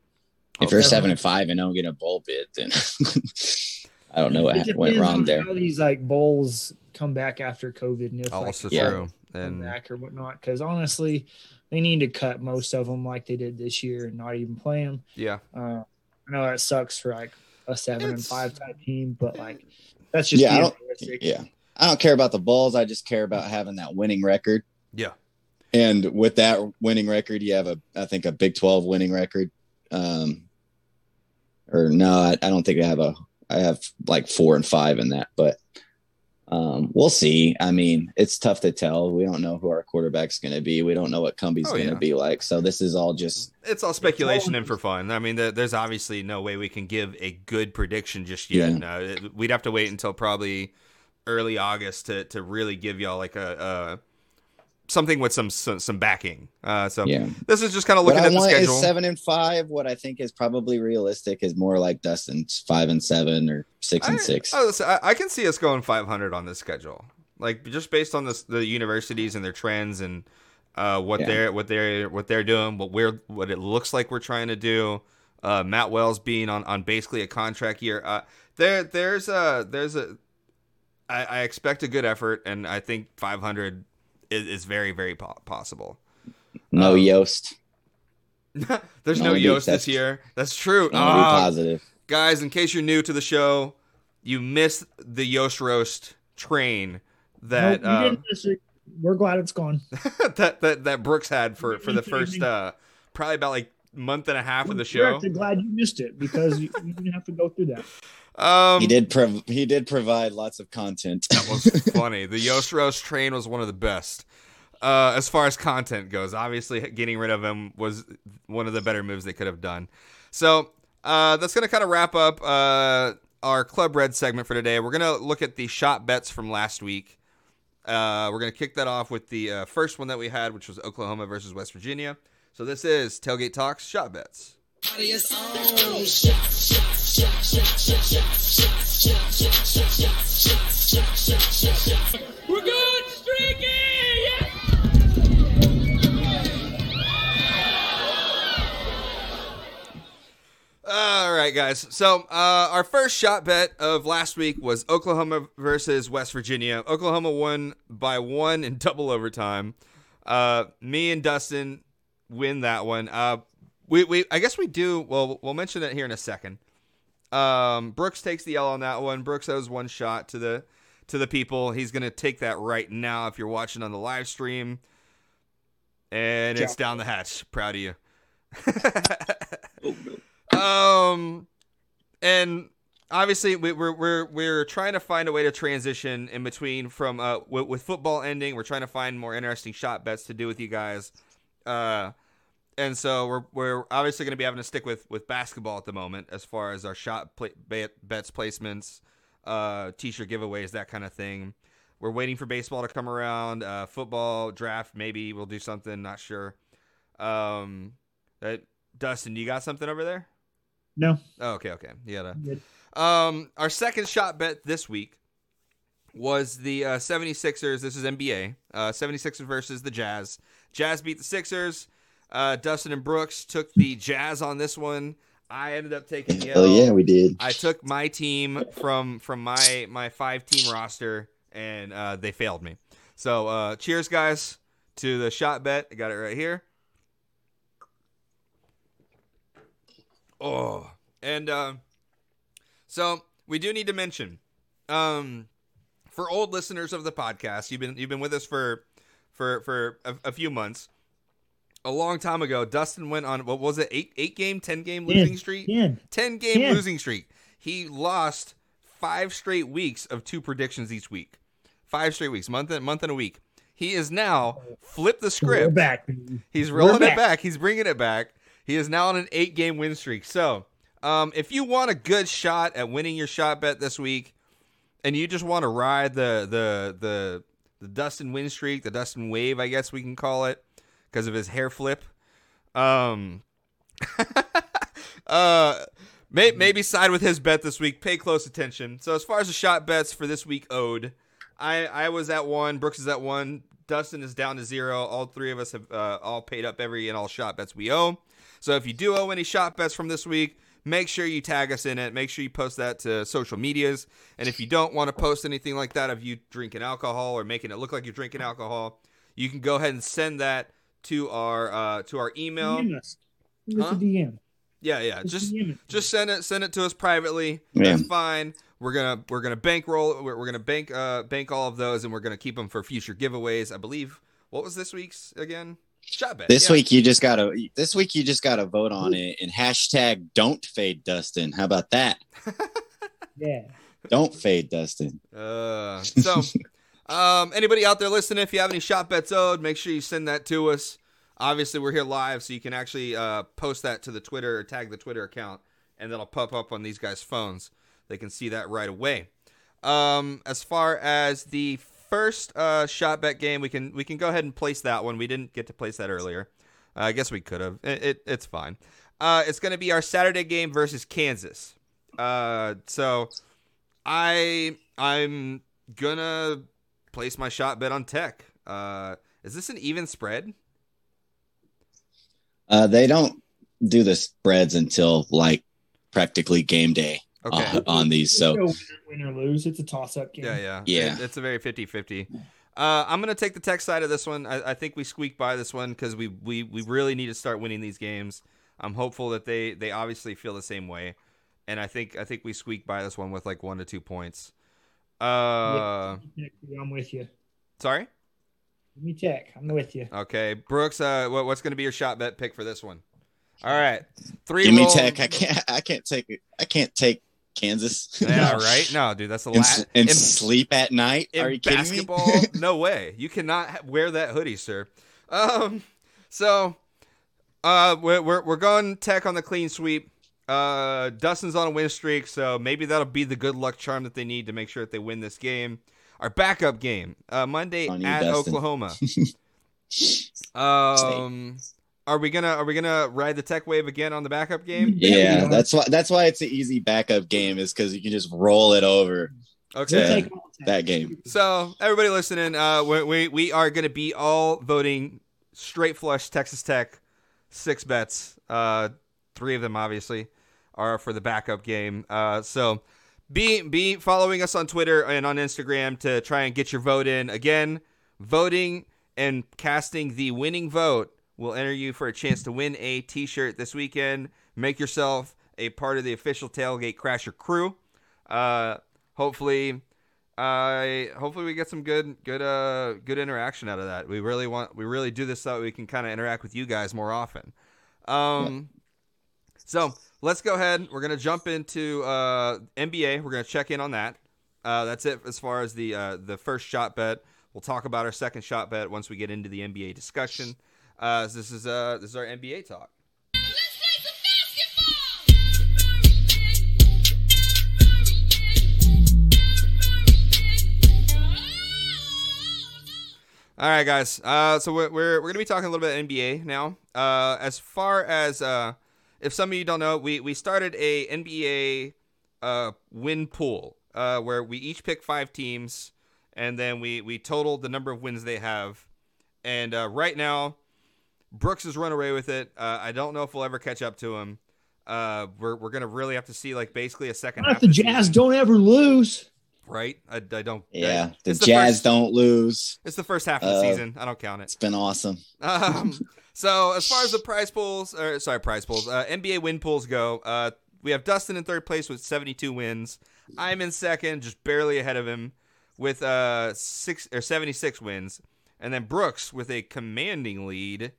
If you're seven and five and don't get a bowl bid, then (laughs) I don't know what went wrong there. How these like bowls come back after COVID, and if also like, true and back or whatnot. Because honestly, they need to cut most of them like they did this year and not even play them. Yeah, uh, I know that sucks for like a seven it's, and five type team, but like that's just yeah. I don't, yeah, I don't care about the balls. I just care about having that winning record. Yeah, and with that winning record, you have a I think a Big Twelve winning record. Um, or no, I, I don't think I have a. I have like four and five in that, but um, we'll see. I mean, it's tough to tell. We don't know who our quarterback's going to be. We don't know what Cumbie's oh, going to yeah. be like. So this is all just it's all speculation and for fun. I mean, there's obviously no way we can give a good prediction just yet. Yeah. No, we'd have to wait until probably early August to to really give y'all like a, a something with some some, some backing. Uh, so yeah. this is just kind of looking what at I the schedule. Is seven and five. What I think is probably realistic is more like Dustin's five and seven or six and I, six. I, I can see us going five hundred on this schedule, like just based on this, the universities and their trends and uh, what yeah. they're what they're what they're doing, what we're what it looks like we're trying to do. Uh, Matt Wells being on, on basically a contract year. Uh, there there's a there's a I, I expect a good effort, and I think 500 is, is very very po- possible. No Um, Yost. (laughs) There's no, No, dude, Yost this year. That's true. I'm be Ah, positive. guys, in case you're new to the show, you missed the Yost roast train that Nope, you uh, didn't miss it. We're glad it's gone. (laughs) that that that Brooks had for for the first uh probably about like month and a half of the We're show. actually glad you missed it because you, you didn't have to go through that. (laughs) Um, he did. Prov- he did provide lots of content. That was (laughs) funny. The Yost roast train was one of the best. Uh, as far as content goes, obviously getting rid of him was one of the better moves they could have done. So uh, that's going to kind of wrap up uh, our Club Red segment for today. We're going to look at the shot bets from last week. Uh, we're going to kick that off with the uh, first one that we had, which was Oklahoma versus West Virginia. So this is Tailgate Talks shot bets. We're! Yeah! All right, guys. So uh, our first shot bet of last week was Oklahoma versus West Virginia. Oklahoma won by one in (laughs) double overtime. Uh, me and Dustin win that one. Uh, we, we I guess we do. Well, we'll mention it here in a second. Um, Brooks takes the L on that one. Brooks owes one shot to the to the people. He's gonna take that right now. If you're watching on the live stream, and it's down the hatch. Proud of you. (laughs) Um, and obviously we, we're we're we're trying to find a way to transition in between from uh with, with football ending. We're trying to find more interesting shot bets to do with you guys. Uh, and so we're we're obviously going to be having to stick with with basketball at the moment as far as our shot pla- bet, bets placements, uh, t-shirt giveaways, that kind of thing. We're waiting for baseball to come around. Uh, football draft, maybe we'll do something. Not sure. Um, uh, Dustin, you got something over there? No, Oh, okay, okay. You gotta. Um, our second shot bet this week was the uh, 76ers. This is NBA. Uh, 76ers versus the Jazz. Jazz beat the Sixers. Uh, Dustin and Brooks took the Jazz on this one. I ended up taking the Oh yeah, we did. I took my team from from my my five team roster, and uh, they failed me. So uh, cheers, guys, to the shot bet. I got it right here. Oh, and uh, so we do need to mention, um, for old listeners of the podcast, you've been you've been with us for for for a, a few months. A long time ago, Dustin went on what was it eight eight game ten game Ten. losing streak. Ten. 10 game Yeah. losing streak. He lost five straight weeks of two predictions each week. Five straight weeks, month and month and a week. He is now flipped the We're script. back. He's We're rolling it back. back. He's bringing it back. He is now on an eight game win streak. So, um, if you want a good shot at winning your shot bet this week, and you just want to ride the the the the Dustin win streak, the Dustin wave, I guess we can call it, because of his hair flip. Um, (laughs) uh, may, maybe side with his bet this week. Pay close attention. So as far as the shot bets for this week owed, I I was at one. Brooks is at one. Dustin is down to zero. All three of us have uh, all paid up every and all shot bets we owe. So if you do owe any shot bets from this week, make sure you tag us in it. Make sure you post that to social medias. And if you don't want to post anything like that of you drinking alcohol or making it look like you're drinking alcohol, you can go ahead and send that to our uh, to our email. DM us. Huh? a DM. Yeah, yeah. Just Just DM it. just send it send it to us privately. Yeah. That's fine. We're gonna we're gonna bankroll. We're, we're gonna bank uh bank all of those, and we're gonna keep them for future giveaways. I believe. What was this week's again? Shot bet. This yeah. week you just gotta. This week you just gotta vote on it and hashtag Don't fade Dustin. How about that? (laughs) Yeah. Don't fade Dustin. Uh, (laughs) so, um, anybody out there listening, if you have any shot bets owed, make sure you send that to us. Obviously, we're here live, so you can actually uh, post that to the Twitter or tag the Twitter account, and that'll pop up on these guys' phones. They can see that right away. Um, as far as the first uh, shot bet game, we can we can go ahead and place that one. We didn't get to place that earlier. Uh, I guess we could have. It, it, it's fine. Uh, it's going to be our Saturday game versus Kansas. Uh, so I I'm gonna place my shot bet on Tech. Uh, is this an even spread? Uh, they don't. do the spreads until like practically game day Okay. uh, on these. So no win or lose. It's a toss up game. Yeah, yeah, Yeah. It- it's a very 50-50. Uh, I'm gonna take the tech side of this one. I, I think we squeak by this one because we, we we really need to start winning these games. I'm hopeful that they they obviously feel the same way, and I think I think we squeak by this one with like one to two points. Uh, I'm with you. sorry. Give me tech. I'm with you. Okay, Brooks. Uh, what, what's gonna be your shot bet pick for this one? All right, three. give me roll- tech. I can't. I can't take. it. I can't take Kansas. (laughs) Yeah, right. No, dude, that's the and, last. s- and sleep at night. in Are you kidding basketball, me? (laughs) no way. You cannot wear that hoodie, sir. Um, so, uh, we're we're, we're going tech on the clean sweep. Uh, Dustin's on a win streak, so maybe that'll be the good luck charm that they need to make sure that they win this game. Our backup game, uh, Monday you, at Dustin. Oklahoma. (laughs) um, are we gonna are we gonna ride the tech wave again on the backup game? yeah, that's why. That's why it's an easy backup game. Is because you can just roll it over Okay. Yeah. take all tech. that game. So everybody listening, uh, we we, we are going to be all voting straight flush Texas Tech, six bets. Uh, three of them obviously are for the backup game. Uh, so be be following us on Twitter and on Instagram to try and get your vote in. Again, voting and casting the winning vote will enter you for a chance to win a T-shirt this weekend. Make yourself a part of the official tailgate crasher crew. Uh, hopefully, I hopefully we get some good good uh good interaction out of that. We really want we really do this so we can kind of interact with you guys more often. Um so let's go ahead. We're gonna jump into uh NBA. We're gonna check in on that. Uh that's it as far as the uh the first shot bet. We'll talk about our second shot bet once we get into the NBA discussion. Uh so this is uh this is our NBA talk. Let's play some basketball! All right, guys. Uh, so we're we're, we're gonna be talking a little bit NBA now. Uh, as far as uh, if some of you don't know, we we started a NBA uh win pool uh where we each pick five teams and then we we totaled the number of wins they have. And uh, right now, Brooks has run away with it. Uh, I don't know if we'll ever catch up to him. Uh, we're we're gonna really have to see like basically a second. Not half if the Jazz season, don't ever lose. Right? I, I don't. Yeah, the the Jazz first- don't lose. It's the first half of the Uh, season. I don't count it. It's been awesome. Um, (laughs) so as far as the prize pools, or sorry, prize pools, uh, NBA win pools go, uh, we have Dustin in third place with 72 wins. I'm in second, just barely ahead of him, with uh six or 76 wins, and then Brooks with a commanding lead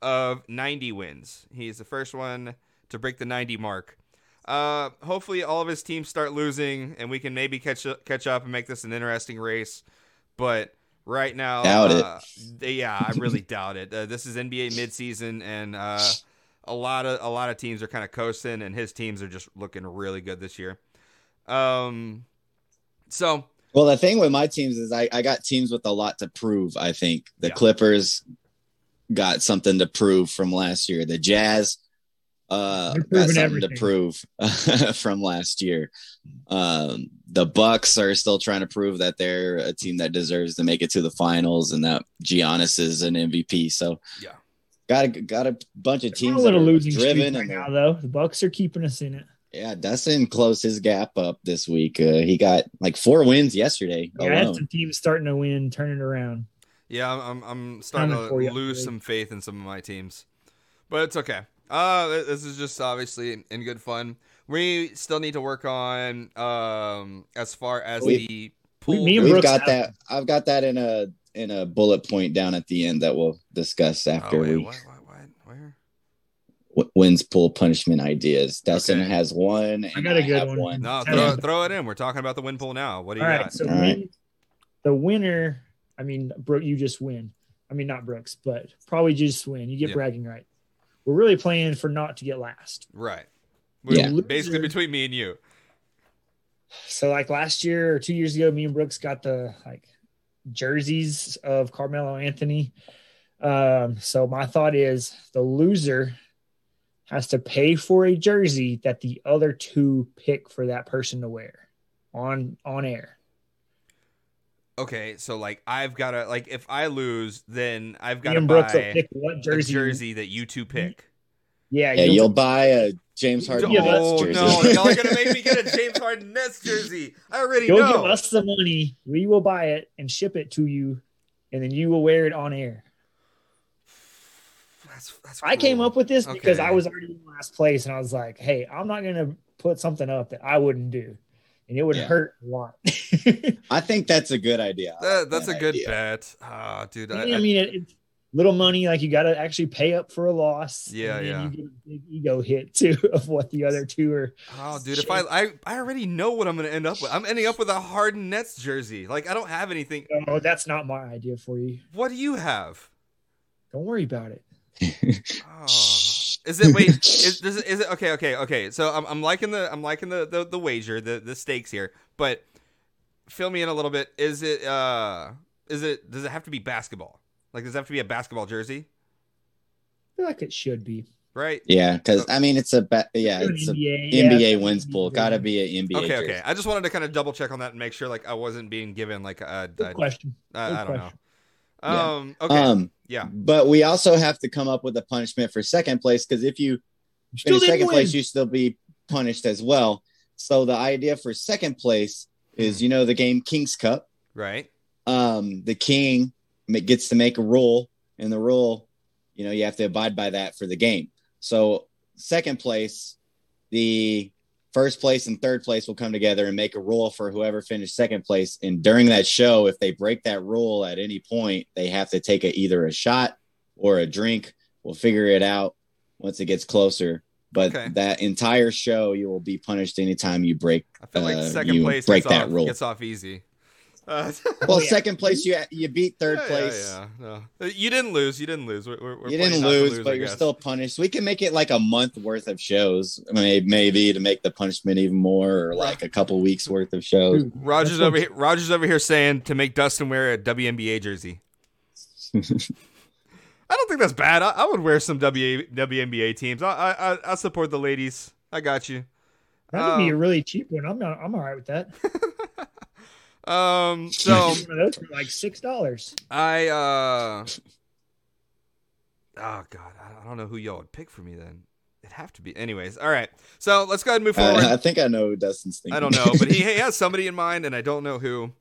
of 90 wins. He's the first one to break the 90 mark. Uh, hopefully, all of his teams start losing, and we can maybe catch up, catch up and make this an interesting race. But right now, Doubt it. uh, they- yeah, I really (laughs) doubt it. Uh, this is NBA midseason, and uh, a lot of a lot of teams are kind of coasting, and his teams are just looking really good this year. Um, so Well, the thing with my teams is I, I got teams with a lot to prove. I think the Yeah. Clippers got something to prove from last year. The Jazz uh, got proving something to prove (laughs) from last year. Um, the Bucks are still trying to prove that they're a team that deserves to make it to the finals and that Giannis is an MVP. So yeah, got a, got a bunch of We're teams a that little are losing streak driven right and now, though. The Bucks are keeping us in it. yeah, Dustin closed his gap up this week. Uh, he got like four wins yesterday Yeah, I had alone. some teams starting to win, turning around. yeah, I'm I'm, I'm starting Coming to for you. lose some faith in some of my teams, but it's okay. Uh, this is just obviously in good fun. We still need to work on um as far as We- the pool. me and We've Brooks got have- that. I've got that in a in a bullet point down at the end that we'll discuss Oh, after wait, we what, what, what, where? w- wins pool punishment ideas. Dustin Okay. has one. And I got a good have one. No, throw, throw it in. We're talking about the win pool now. What do you All got? right, so All right. the winner, I mean, Brooke, you just win. I mean, not Brooks, but probably just win. You get Yeah. bragging right. We're really playing for not to get last. right. Yeah. We're Basically between me and you. So, like last year or two years ago, me and Brooks got the like jerseys of Carmelo Anthony. Um, so my thought is the loser has to pay for a jersey that the other two pick for that person to wear on on air. Okay, so like I've got to like if I lose, then I've got to buy pick what a jersey. jersey that you two pick. Yeah, Yeah, you'll- you'll buy a James Harden oh Nets no, jersey. y'all are gonna make me get a (laughs) James Harden Nets jersey. I already Go know. give us the money. We will buy it and ship it to you, and then you will wear it on air. That's, that's I came up with this because I was already in last place, and I was like, "Hey, I'm not gonna put something up that I wouldn't do, and it would Yeah. hurt a lot." (laughs) I think that's a good idea. That, like that's a good idea. bet. Ah, dude. I, I, mean, it, it's little money. Like you got to actually pay up for a loss. Yeah, and then yeah. You get a big ego hit too (laughs) of what the other two are. Oh, dude, if I, I I already know what I'm gonna end up with. I'm ending up with a Harden Nets jersey. Like I don't have anything. Oh, that's not my idea for you. What do you have? Don't worry about it. Oh. (laughs) Is it wait? (laughs) Is, does it, is it okay? Okay, okay. So I'm, I'm liking the I'm liking the, the the wager, the the stakes here. But fill me in a little bit. Is it uh is it does it have to be basketball? Like does it have to be a basketball jersey? I feel like it should be. Right? Yeah, because I mean, it's a ba- yeah, it's a NBA, yeah, NBA it's wins pool. Got to be an NBA. Okay, jersey. okay. I just wanted to kind of double check on that and make sure like I wasn't being given like a, a, question. I, I don't know. Question. Yeah. Um. Okay. Um, yeah. but we also have to come up with a punishment for second place because if you You Still finish second win. place, you still be punished as well. So the idea for second place is, Hmm. you know, the game King's Cup. Right. Um, the king ma- gets to make a rule, and the rule, you know, you have to abide by that for the game. So second place, the first place and third place will come together and make a rule for whoever finished second place. And during that show, if they break that rule at any point, they have to take a, either a shot or a drink. We'll figure it out once it gets closer. But Okay. that entire show, you will be punished anytime you break. I feel like Uh, second place break that off, rule. gets off easy. Uh, (laughs) Well, yeah. second place, you you beat third yeah, place. Yeah, yeah, no. You didn't lose. You didn't lose. We're, we're, we're you didn't not to lose, I but you're guess. still punished. We can make it like a month worth of shows, maybe, maybe to make the punishment even more, or like a couple weeks worth of shows. Rogers over here. Rogers over here saying to make Dustin wear a WNBA jersey. (laughs) I don't think that's bad. I, I would wear some w, WNBA teams. I, I I I support the ladies. I got you. That'd be a Um, really cheap one. I'm not. I'm all right with that. (laughs) Um. So those for like six dollars. I uh. Oh God, I I don't know who y'all would pick for me then. It'd have to be. Anyways, all right. So let's go ahead and move forward. I, I think I know who Dustin's thinking. I don't know, but he, he has (laughs) somebody in mind, and I don't know who.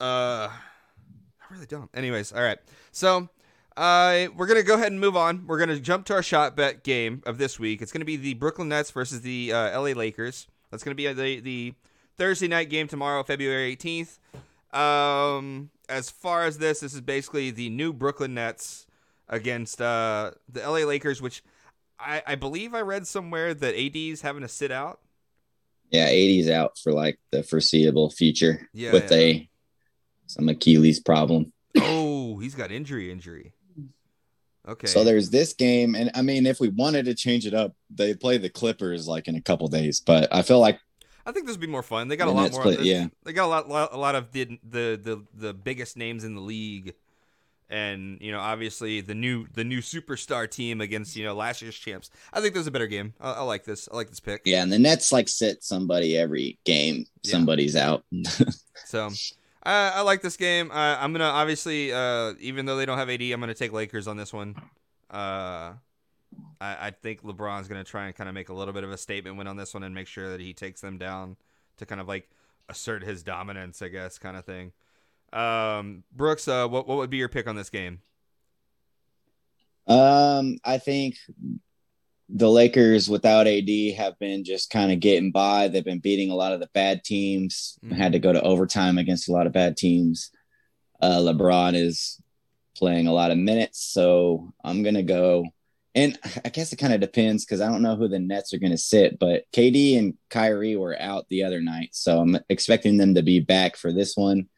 Uh, I really don't. Anyways, all right. So, uh, we're gonna go ahead and move on. We're gonna jump to our shot bet game of this week. It's gonna be the Brooklyn Nets versus the uh, LA Lakers. That's gonna be uh, the the Thursday night game tomorrow, February eighteenth. Um, as far as this, this is basically the new Brooklyn Nets against uh, the LA Lakers, which I, I believe I read somewhere that AD is having to sit out. Yeah, AD's out for like the foreseeable future Yeah, with yeah. a some Achilles problem. Oh, he's got injury, injury. Okay. So there's this game, and I mean, if we wanted to change it up, they play the Clippers like in a couple days. But I feel like I think this would be more fun. They got a lot more. play- yeah. They got a lot, lot, a lot of the, the the the biggest names in the league, and you know, obviously the new the new superstar team against you know last year's champs. I think this is a better game. I, I like this. I like this pick. yeah, and the Nets like sit somebody every game. Yeah. Somebody's out. (laughs) So. I, I like this game. Uh, I'm gonna obviously, uh, even though they don't have AD, I'm gonna take Lakers on this one. Uh, I, I think LeBron's gonna try and kind of make a little bit of a statement win on this one and make sure that he takes them down to kind of like assert his dominance, I guess, kind of thing. Um, Brooks, uh, what what would be your pick on this game? Um, I think the Lakers without AD have been just kind of getting by. They've been beating a lot of the bad teams. Mhm. Had to go to overtime against a lot of bad teams. Uh, LeBron is playing a lot of minutes, so I'm gonna go. And I guess it kind of depends because I don't know who the Nets are going to sit, but KD and Kyrie were out the other night, so I'm expecting them to be back for this one.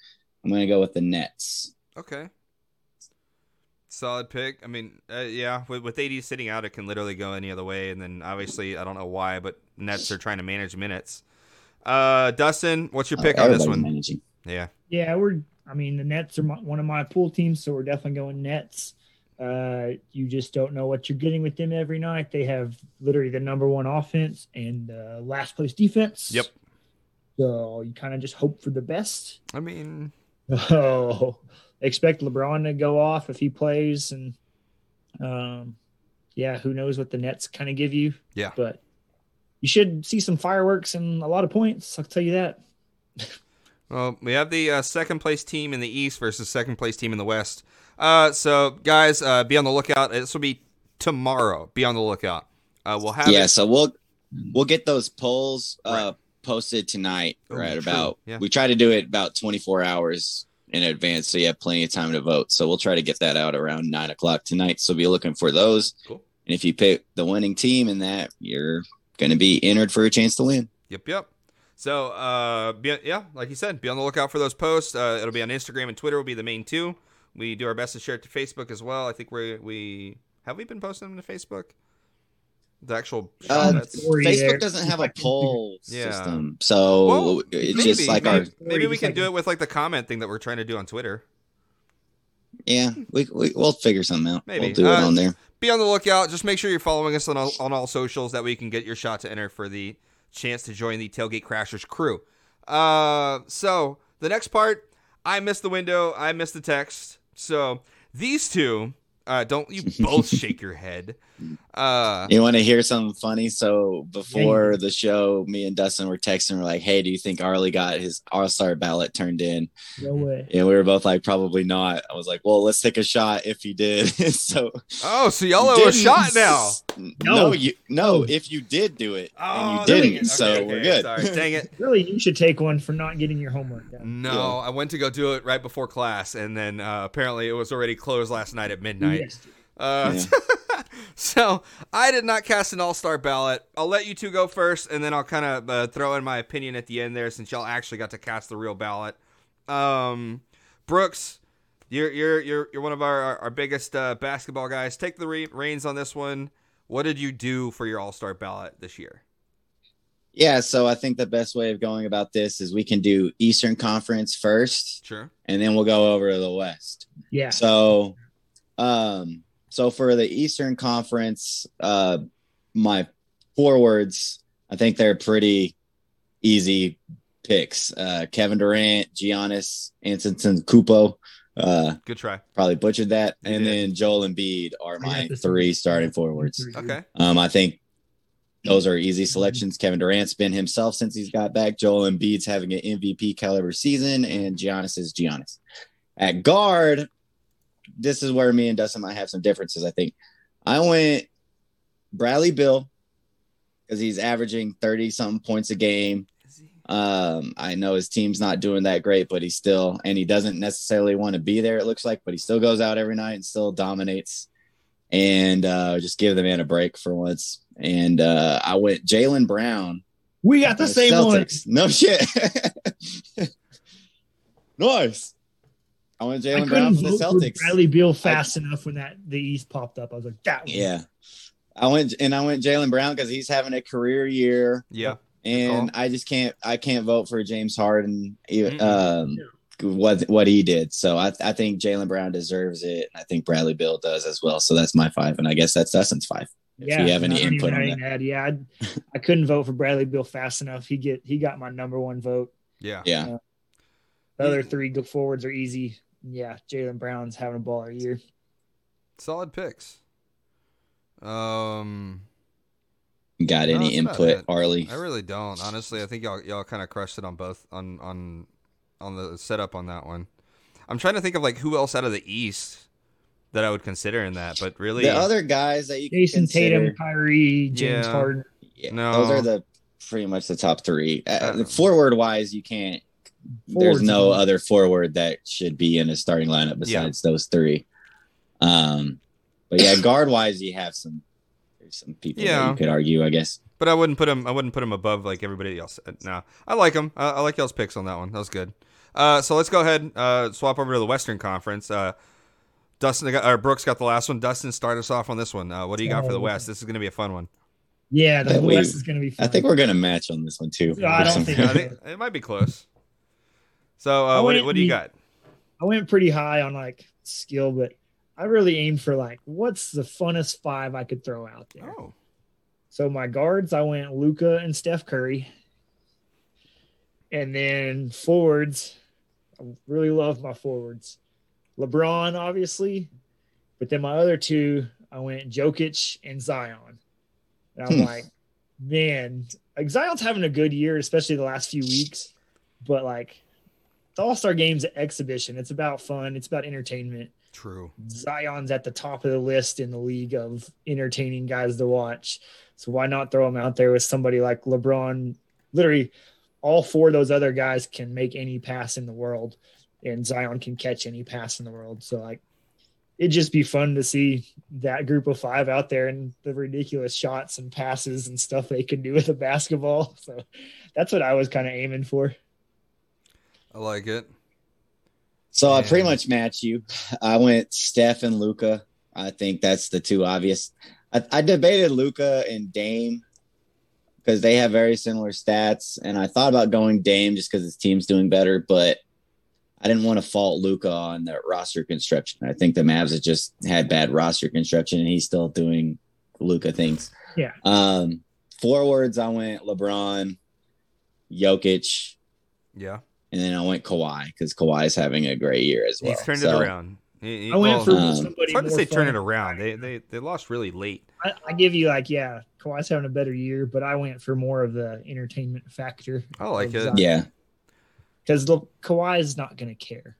I'm going to go with the Nets. Okay. Solid pick. I mean, uh, yeah, with, with AD sitting out, it can literally go any other way. And then obviously, I don't know why, but Nets are trying to manage minutes. Uh, Dustin, what's your pick Uh, on this one? managing. Yeah. Yeah, we're. I mean, the Nets are my, one of my pool teams, so we're definitely going Nets. Uh, you just don't know what you're getting with them every night. They have literally the number one offense and uh, last place defense. Yep. So you kind of just hope for the best. I mean, (laughs) Oh, expect LeBron to go off if he plays, and um, yeah, who knows what the Nets kind of give you? Yeah. but you should see some fireworks and a lot of points. I'll tell you that. (laughs) Well, we have the uh, second place team in the East versus second place team in the West. Uh, so, guys, uh, be on the lookout. This will be tomorrow. Be on the lookout. Uh, we'll have yeah, it. so we'll we'll get those polls uh, Right. posted tonight. Oh, right about Yeah. we try to do it about 24 hours in advance, so you have plenty of time to vote. So we'll try to get that out around nine o'clock tonight. So be looking for those. Cool. And if you pick the winning team in that, you're going to be entered for a chance to win. Yep, yep. So, uh, be, yeah, like you said, be on the lookout for those posts. Uh, it'll be on Instagram and Twitter. Will be the main two. We do our best to share it to Facebook as well. I think we we have we been posting them to Facebook. The actual Uh, that's- there. Facebook doesn't have a Like- poll Yeah. system, so Well, it's maybe, just like our maybe, maybe we can do it with like the comment thing that we're trying to do on Twitter. yeah. We, we we'll figure something out. Maybe. we'll do it Uh, on there. be on the lookout. Just make sure you're following us on all, on all socials. That way you can get your shot to enter for the chance to join the Tailgate Crashers crew. Uh, so the next part, I missed the window. I missed the text. So these two, uh, don't you (laughs) both shake your head. Uh, You want to hear something funny? So before the show, me and Dustin were texting. We're like, "Hey, do you think Arlie got his All Star ballot turned in?" No way. And we were both like, "Probably not." I was like, "Well, let's take a shot if he did." (laughs) so oh, so y'all owe a shot now. No, No. you no. If you did do it and Oh, you didn't, it. so Okay, we're good. Sorry, dang it. (laughs) Really, you should take one for not getting your homework done. No, Yeah. I went to go do it right before class, and then uh, apparently it was already closed last night at midnight. Yes. Uh, (laughs) so I did not cast an all-star ballot. I'll let you two go first, and then I'll kind of uh, throw in my opinion at the end there, since y'all actually got to cast the real ballot. Um, Brooks, you're you're you're you're one of our our, our biggest uh, basketball guys. Take the re- reins on this one. What did you do for your all-star ballot this year? Yeah, so I think the best way of going about this is we can do Eastern Conference first, Sure. and then we'll go over to the West. Yeah. So, um, so for the Eastern Conference, uh, my forwards, I think they're pretty easy picks. Uh, Kevin Durant, Giannis, Antetokounmpo. Uh, Good try. probably butchered that, You and did. then Joel Embiid are my three starting forwards. Okay. Um, I think those are easy selections. Kevin Durant's been himself since he's got back. Joel Embiid's having an MVP caliber season, and Giannis is Giannis. At guard, this is where me and Dustin might have some differences. I think I went Bradley Beal because he's averaging thirty something points a game. Um, I know his team's not doing that great, but he's still, and he doesn't necessarily want to be there. It looks like, but he still goes out every night and still dominates. And uh, just give the man a break for once. And uh, I went Jaylen Brown. We got the same one. No shit. (laughs) nice. I went Jaylen Brown couldn't for the vote for Celtics. Bradley Beal fast enough when that the East popped up. I was like, that one. Yeah. I went and I went Jaylen Brown because he's having a career year. Yeah. and. I just can't I can't vote for James Harden even um what what he did. So I I think Jaylen Brown deserves it, and I think Bradley Beal does as well. So that's my five, and I guess that's Dustin's five. If Yeah, you have any I input on that, any ad. Yeah, I, I couldn't vote for Bradley Beal fast enough. He get he got my number one vote. Yeah. yeah, The other three go forwards are easy. Yeah, Jaylen Brown's having a baller year. Solid picks. Um, got any that's input, it. Arlie? I really don't. Honestly, I think y'all y'all kind of crushed it on both on on on the setup on that one. I'm trying to think of like who else out of the East that I would consider in that, but really, The other guys that you can Jayson consider, Tatum, Kyrie, James Yeah. Harden. yeah, No. those are the pretty much the top three. Uh, forward wise, you can't. There's no man. other forward that should be in a starting lineup besides those three. Um, but yeah, (laughs) guard wise, you have some there's some people that Yeah. you could argue, I guess. but I wouldn't put him. I wouldn't put him above like everybody else. Uh, No, I like him. I, I like y'all's picks on that one. That was good. Uh, so let's go ahead uh, swap over to the Western Conference. Uh, Dustin got, or Brooks got the last one. Dustin, start us off on this one. Uh, what do you got for the Oh. West? This is going to be a fun one. Yeah, the Uh, we- West is going to be. Fun. I think we're gonna match on this one too. No, I don't think- (laughs) I think it might be close. So uh, what, do- went what do you got? I went pretty high on like skill, but I really aimed for like what's the funnest five I could throw out there. Oh, So my guards, I went Luka and Steph Curry. And then forwards, I really love my forwards. LeBron, obviously. But then my other two, I went Jokic and Zion. And I'm Hmm. like, man, like Zion's having a good year, especially the last few weeks. But like the All Star game's an exhibition. It's about fun. It's about entertainment. True. Zion's at the top of the list in the league of entertaining guys to watch. So why not throw him out there with somebody like LeBron? Literally, all four of those other guys can make any pass in the world, and Zion can catch any pass in the world. So like, it'd just be fun to see that group of five out there and the ridiculous shots and passes and stuff they can do with a basketball. (laughs) So that's what I was kind of aiming for. I like it. So I pretty much match you. I went Steph and Luka. I think that's the two obvious. I, I debated Luka and Dame because they have very similar stats, and I thought about going Dame just because his team's doing better, but I didn't want to fault Luka on the roster construction. I think the Mavs have just had bad roster construction, and he's still doing Luka things. Yeah. Um, forwards, I went LeBron, Jokic, Yeah. And then I went Kawhi because Kawhi is having a great year as well. He's turned So- it around. He- he- I went well, for um, somebody it's hard to more say turn it around. They they they lost really late. I, I give you like, yeah, Kawhi's having a better year, but I went for more of the entertainment factor. I like it. Zion. Yeah, because the Kawhi is not going to care.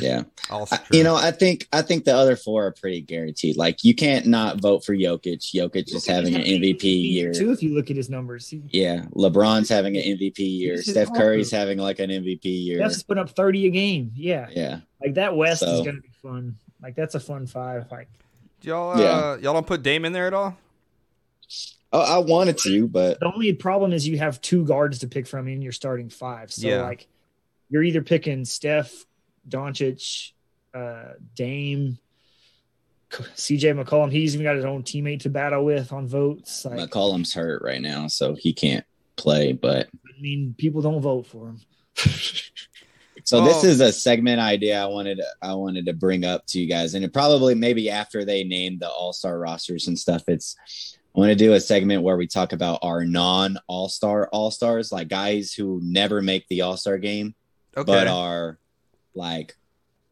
Yeah. (laughs) I- you know, I think I think the other four are pretty guaranteed. Like you can't not vote for Jokic. Jokic is having an MVP year. too. If you look at his numbers, Yeah, LeBron's having an MVP (laughs) year. Steph Curry's awesome. having like an MVP year. That's put up thirty a game. Yeah, Yeah, like that West is going to be fun. Like that's a fun five. Like y'all uh, Yeah. y'all don't put Dame in there at all. oh, I wanted to, but the only problem is you have two guards to pick from in your starting five. So Yeah. like you're either picking Steph, Doncic, uh, Dame. CJ McCollum, he's even got his own teammate to battle with on votes. Like, McCollum's hurt right now, so he can't play. But I mean, people don't vote for him. (laughs) So this is a segment idea I wanted to, I wanted to bring up to you guys, and it probably maybe after they name the All Star rosters and stuff. It's I want to do a segment where we talk about our non All Star All Stars, like guys who never make the All Star game, Okay. but are like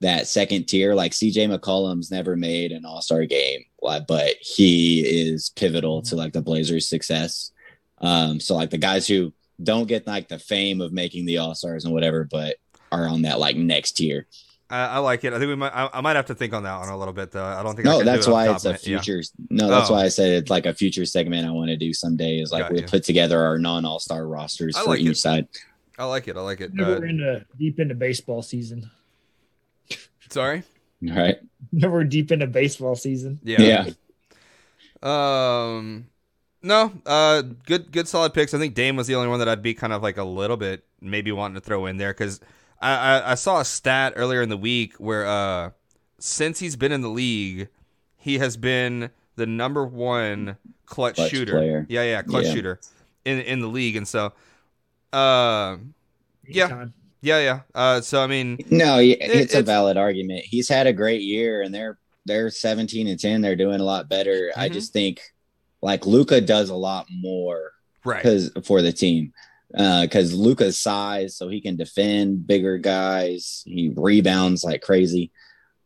that second tier. Like CJ McCollum's never made an All Star game, but he is pivotal to like the Blazers' success. Um, so like the guys who don't get like the fame of making the All Stars and whatever, but are on that like next tier. I, I like it. I think we might. I, I might have to think on that one a little bit though. I don't think. I No, that's it why it's a my- yeah. future. No, that's Oh. why I said it's like a future segment I want to do someday. Is like Got we'll you. put together our non All Star rosters I for like each it. side. I like it. I like it. Never Uh, into deep into baseball season. sorry. All right. Never deep into baseball season. Yeah. Um. No. Uh. Good. Good. Solid picks. I think Dame was the only one that I'd be kind of like a little bit maybe wanting to throw in there because I, I I saw a stat earlier in the week where uh since he's been in the league he has been the number one clutch, Clutch shooter. player. Yeah. Yeah. Clutch Yeah. shooter in in the league and so. Uh, Yeah. Yeah, yeah. Uh, so I mean, No, y- it's a valid argument. He's had a great year, and they're they're seventeen and ten. They're doing a lot better. I Mhm. just think like Luka does a lot more right? because for the team. Because Luka's size, so he can defend bigger guys. He rebounds like crazy.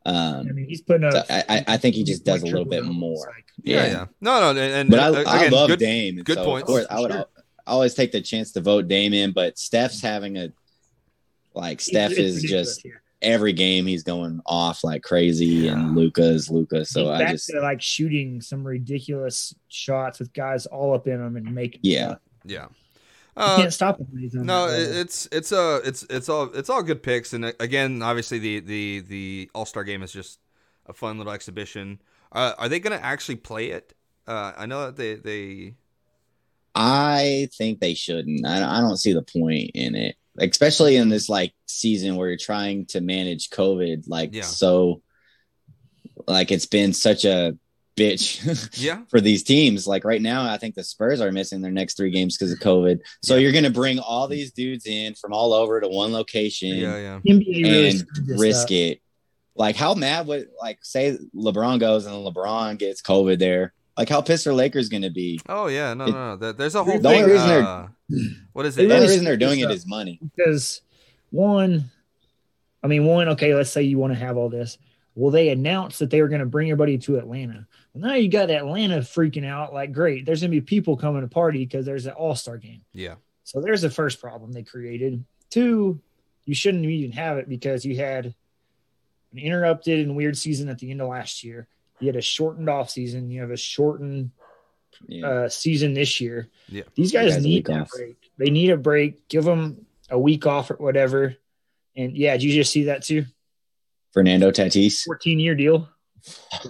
Um, I mean, he's putting up. So I- I- I think he just does a little bit more. like- Yeah, yeah. yeah. No, no, and, and But I, uh, I love good, Dame. good so, points. Of course, I would Sure. Al- always take the chance to vote Dame in, but Steph's having a like Steph It's is just every game he's going off like crazy, and Luka is Luka. So He's I back just to like shooting some ridiculous shots with guys all up in them and making. Yeah. Yeah. you Uh, can't stop him. when he's on no, that it, level. it's it's uh it's it's all it's all good picks, and uh, again, obviously the the the All Star game is just a fun little exhibition. Uh, are they going to actually play it? Uh, I know that they they I think they shouldn't. I, I don't see the point in it, especially in this like season where you're trying to manage COVID. Like Yeah. so, like it's been such a bitch (laughs) yeah for these teams. Like right now, I think the Spurs are missing their next three games because of COVID. So Yeah. you're going to bring all these dudes in from all over to one location yeah yeah NBA really and risk up. it. Like how mad would like say LeBron goes and LeBron gets COVID there. Like how pissed are Lakers going to be? oh yeah no It- no, no. There's a whole The only thing. reason they're- uh, what is it? The only reason they're doing this it money. because one, I mean, one, okay, let's say you want to have all this. Well, they announced that they were going to bring everybody to Atlanta. Well, now you got Atlanta freaking out like, great, there's going to be people coming to party because there's an all star game. Yeah. So there's the first problem they created. Two, you shouldn't even have it because you had an interrupted and weird season at the end of last year. You had a shortened off season. You have a shortened Yeah. uh, season this year. Yeah. These guys Guys, a need week that off. break. They need a break. Give them a week off or whatever. And yeah, did you just see that too? Fernando Tatis. 14 year deal. (laughs)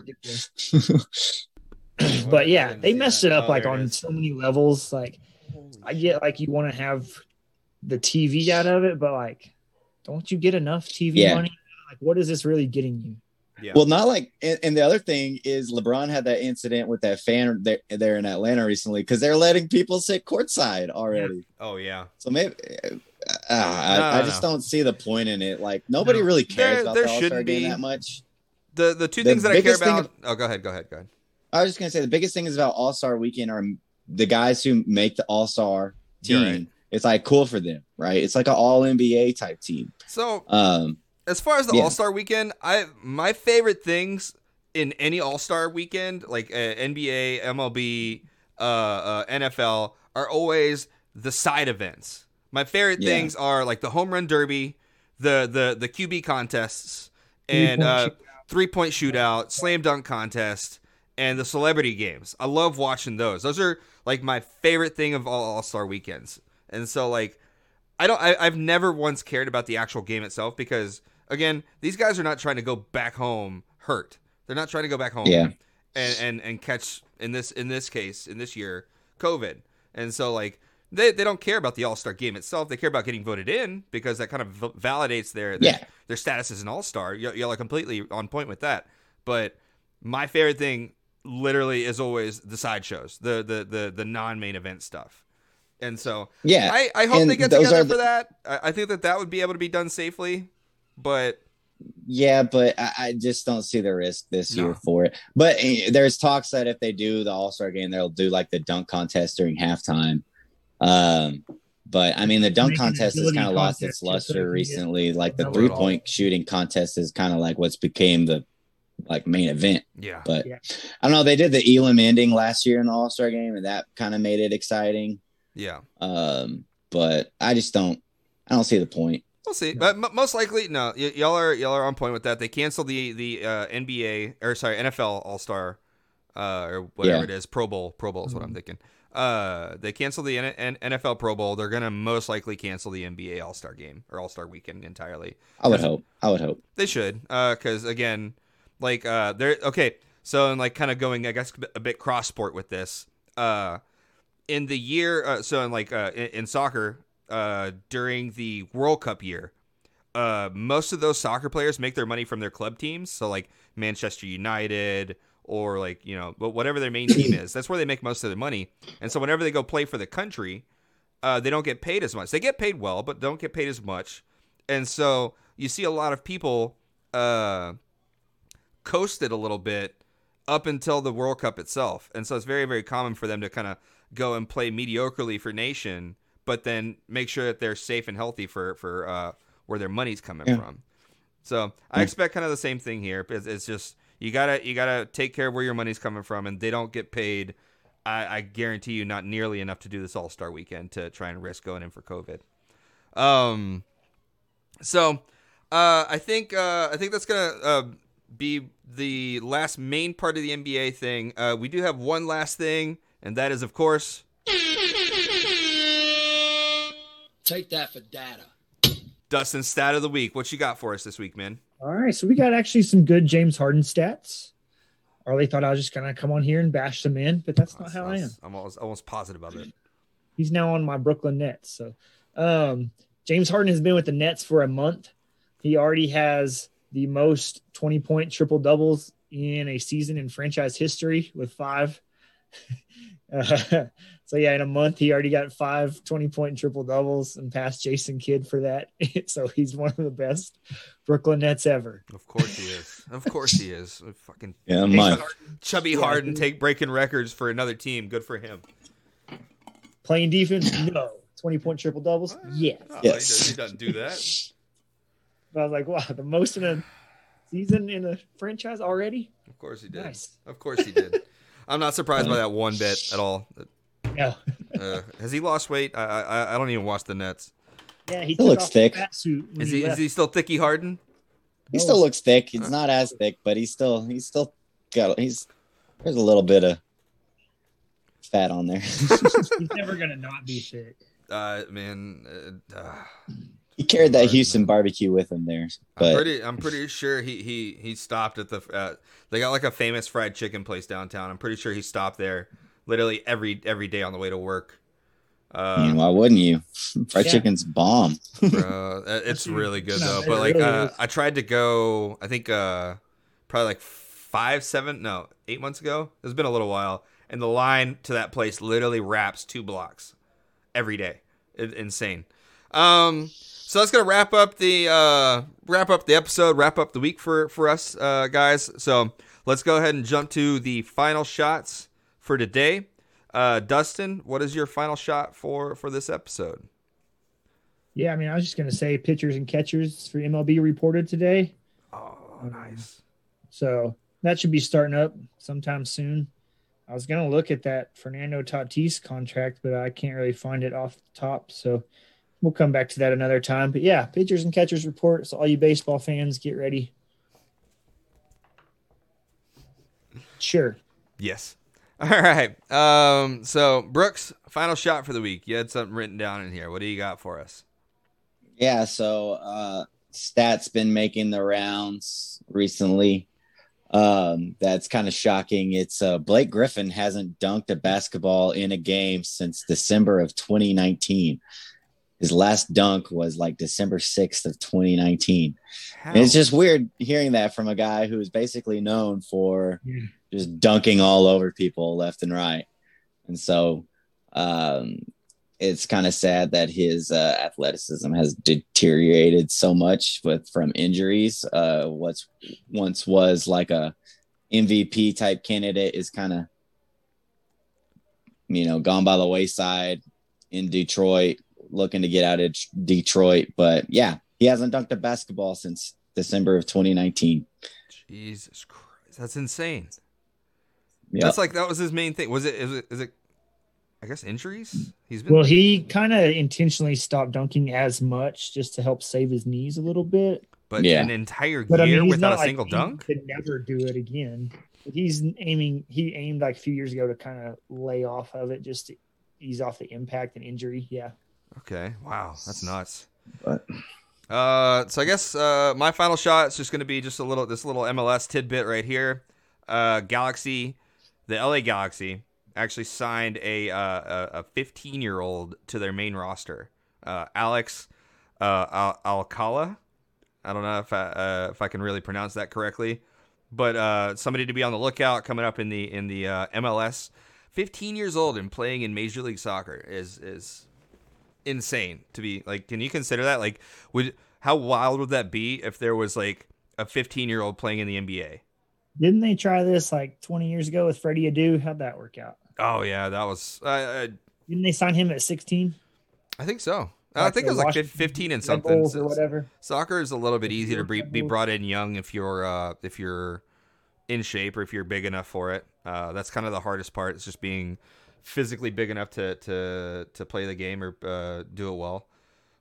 But yeah, they messed it up like on so many levels. Like I get like you want to have the TV out of it, but like, don't you get enough TV Yeah. money? Like, what is this really getting you? Yeah. Well, not like, and, and the other thing is LeBron had that incident with that fan there, there in Atlanta recently because they're letting people sit courtside already. oh yeah. So maybe uh, I, No, I just no. don't see the point in it. Like nobody No. really cares There- about there the All Star shouldn't game that much. The the two The things that I care about. oh, go ahead. Go ahead. Go ahead. I was just gonna say the biggest thing is about All Star Weekend are the guys who make the All Star team. right. It's like cool for them, right? It's like an All NBA type team. So Um, as far as the Yeah. All Star Weekend, I my favorite things in any All Star Weekend, like uh, NBA, MLB, uh, uh, NFL, are always the side events. My favorite Yeah. things are like the home run derby, the the the QB contests, and uh, shootout. three point shootout, slam dunk contest, and the celebrity games. I love watching those. Those are like my favorite thing of all All Star weekends. And so like I don't I, I've never once cared about the actual game itself because again, these guys are not trying to go back home hurt. They're not trying to go back home Yeah. and, and and catch in this in this case, in this year, COVID. And so like they, they don't care about the All Star game itself. They care about getting voted in because that kind of validates their their, Yeah. their status as an All Star. Y- y'all are completely on point with that. But my favorite thing, literally, is always the sideshows, the the the the non main event stuff. And so yeah. I, I hope and they get together are for that. I, I think that that would be able to be done safely. But Yeah, but I, I just don't see the risk this No. year for it. But eh, there's talks that if they do the All Star game, they'll do like the dunk contest during halftime. Um, but I mean, the dunk Make contest has kind of lost its just so they luster can get- recently. Like the Not three point shooting contest is kind of like what's became the like main event. yeah, But Yeah. I don't know. They did the Elam ending last year in the All Star game, and that kind of made it exciting. yeah. Um, but I just don't. I don't see the point. We'll see, but m- most likely, no. Y- y'all are y'all are on point with that. They canceled the the uh, NBA or sorry NFL All Star uh, or whatever Yeah. it is Pro Bowl. Pro Bowl is what I'm thinking. Uh, they canceled the N- N- NFL Pro Bowl. They're gonna most likely cancel the NBA All Star game or All Star Weekend entirely. I would hope. I would hope. They should, because again, like uh, they're okay. So and like kind of going, I guess a bit cross sport with this. Uh, in the year, uh, so in like uh, in, in soccer, uh, during the World Cup year, uh, most of those soccer players make their money from their club teams. So like Manchester United or like you know, but whatever their main team (clears throat) is, that's where they make most of their money. And so whenever they go play for the country, uh, they don't get paid as much. They get paid well, but don't get paid as much. And so you see a lot of people uh, coasted a little bit up until the World Cup itself. And so it's very, very common for them to kind of go and play mediocrely for nation, but then make sure that they're safe and healthy for for uh, where their money's coming Yeah. from. So I Yeah. expect kind of the same thing here. It's, it's just you gotta you gotta take care of where your money's coming from, and they don't get paid. I, I guarantee you, not nearly enough to do this All Star Weekend to try and risk going in for COVID. Um, so uh, I think uh, I think that's gonna uh, be the last main part of the NBA thing. Uh, we do have one last thing, and that is, of course, Take that for data. Dustin stat of the week. What you got for us this week, man? All right, so we got actually some good James Harden stats. Arlie thought I was just gonna come on here and bash them in, but that's not how I am. I'm almost, almost positive of it. He's now on my Brooklyn Nets. So um, James Harden has been with the Nets for a month. He already has the most 20 point triple doubles in a season in franchise history with five. (laughs) Uh, so yeah, in a month he already got five 20 point triple doubles and passed Jason Kidd for that. (laughs) so he's one of the best Brooklyn Nets ever. Of course he is. Of course he is. Fucking Yeah, a month. chubby Harden take breaking records for another team. Good for him. Playing defense, no. 20 point triple doubles, yeah. Oh, Yes. he, does, he doesn't do that. (laughs) But I was like, wow, the most in a season in a franchise already. Of course he did. Nice. Of course he did. (laughs) I'm not surprised by that one bit at all. Yeah, Uh, has he lost weight? I, I I don't even watch the Nets. yeah. He Still looks thick. fat suit when Is he is he still thicky Harden? He No. still looks thick. He's not as thick, but he's still he's still got he's there's a little bit of fat on there. (laughs) He's never gonna not be thick. Uh, man, uh, uh, he carried that Houston barbecue with him there, I'm but pretty I'm pretty sure he he he stopped at the. Uh, they got like a famous fried chicken place downtown. I'm pretty sure he stopped there literally every every day on the way to work. I mean, Uh, why wouldn't you? (laughs) Fried Yeah. chicken's bomb. bro, (laughs) it's really good no, though. But like, really uh. I tried to go. I think uh, probably like five, seven, no, eight months ago. It's been a little while, and the line to that place literally wraps two blocks every day. It, insane. Um, so that's gonna wrap up the uh, wrap up the episode, wrap up the week for for us uh, guys. So let's go ahead and jump to the final shots for today. Uh, Dustin, what is your final shot for for this episode? Yeah, I mean, I was just gonna say pitchers and catchers for MLB reported today, Oh, nice. so that should be starting up sometime soon. I was gonna look at that Fernando Tatis contract, but I can't really find it off the top, so we'll come back to that another time. But yeah, pitchers and catchers report. So all you baseball fans, get ready. Sure. Yes. (laughs) All right. Um. So Brooks, final shot for the week. You had something written down in here. What do you got for us? Yeah, so uh stats been making the rounds recently. Um that's kind of shocking. It's uh Blake Griffin hasn't dunked a basketball in a game since December of 2019. His last dunk was like December 6th of 2019. And it's just weird hearing that from a guy who is basically known for Yeah. just dunking all over people left and right. And so um, it's kind of sad that his uh, athleticism has deteriorated so much with from injuries. Uh, what's once was like a MVP type candidate is kind of you know gone by the wayside in Detroit, looking to get out of Detroit. But yeah, he hasn't dunked a basketball since December of 2019. Jesus Christ, that's insane. Yeah. That's like that was his main thing. Was it? Is it? Is it? I guess injuries. He's been. Well, he kind of intentionally stopped dunking as much just to help save his knees a little bit. but Yeah. an entire But I year mean, he's without not a like single he dunk. Could never do it again. He's aiming. He aimed like a few years ago to kind of lay off of it, just to ease off the impact and injury. Yeah. Okay. Wow, that's nuts. But- Uh, so I guess uh, my final shot is just going to be just a little this little MLS tidbit right here. Uh, Galaxy, the LA Galaxy actually signed a uh, a 15 year old to their main roster. Uh, Alex uh, Al- Alcala. I don't know if I uh, if I can really pronounce that correctly, but uh, somebody to be on the lookout coming up in the in the uh, MLS. 15 years old and playing in Major League Soccer is is insane to be like can you consider that like would how wild would that be if there was like a 15 year old playing in the nba Didn't they try this like 20 years ago with Freddie Adu? How'd that work out? oh yeah that was i, Didn't they sign him at 16? I think so i think it was like 15 and something or whatever. soccer is a little bit easier to be, be brought in young if you're uh if you're in shape or if you're big enough for it uh that's kind of the hardest part it's just being physically big enough to to to play the game or uh, do it well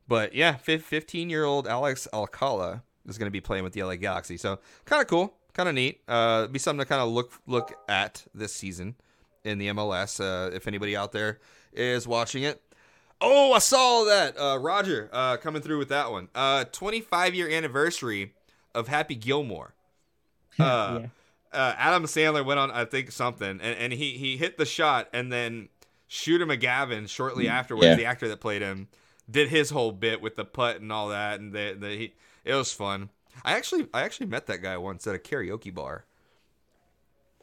but yeah 15 year old alex alcala is going to be playing with the la galaxy so kind of cool kind of neat uh be something to kind of look look at this season in the mls uh if anybody out there is watching it Oh, I saw that. Uh, Roger uh, coming through with that one. Uh, 25 year anniversary of Happy Gilmore. (laughs) Uh, yeah. Uh, Adam Sandler went on, I think, something, and, and he, he hit the shot, and then Shooter McGavin, shortly afterwards, Yeah. the actor that played him, did his whole bit with the putt and all that, and the, the, he, it was fun. I actually I actually met that guy once at a karaoke bar.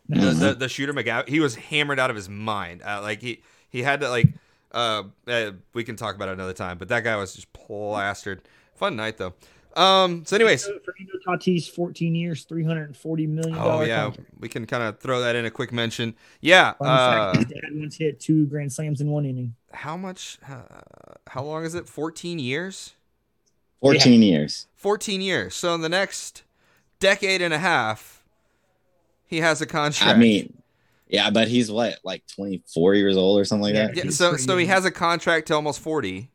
The, the, the shooter McGavin, he was hammered out of his mind. Uh, like he he had to like uh, uh we can talk about it another time, but that guy was just plastered. Fun night though. Um. So, anyways, Fernando Tatis, 14 years, 340 million. oh yeah, we can kind of throw that in a quick mention. Yeah. Fun Uh, fact, his dad once hit two grand slams in one inning. how much? Uh, how long is it? Fourteen years. 14 years. 14 years. So in the next decade and a half, he has a contract. I mean, yeah, but he's what, like 24 years old or something like that? yeah, he's so so he has a contract to almost 40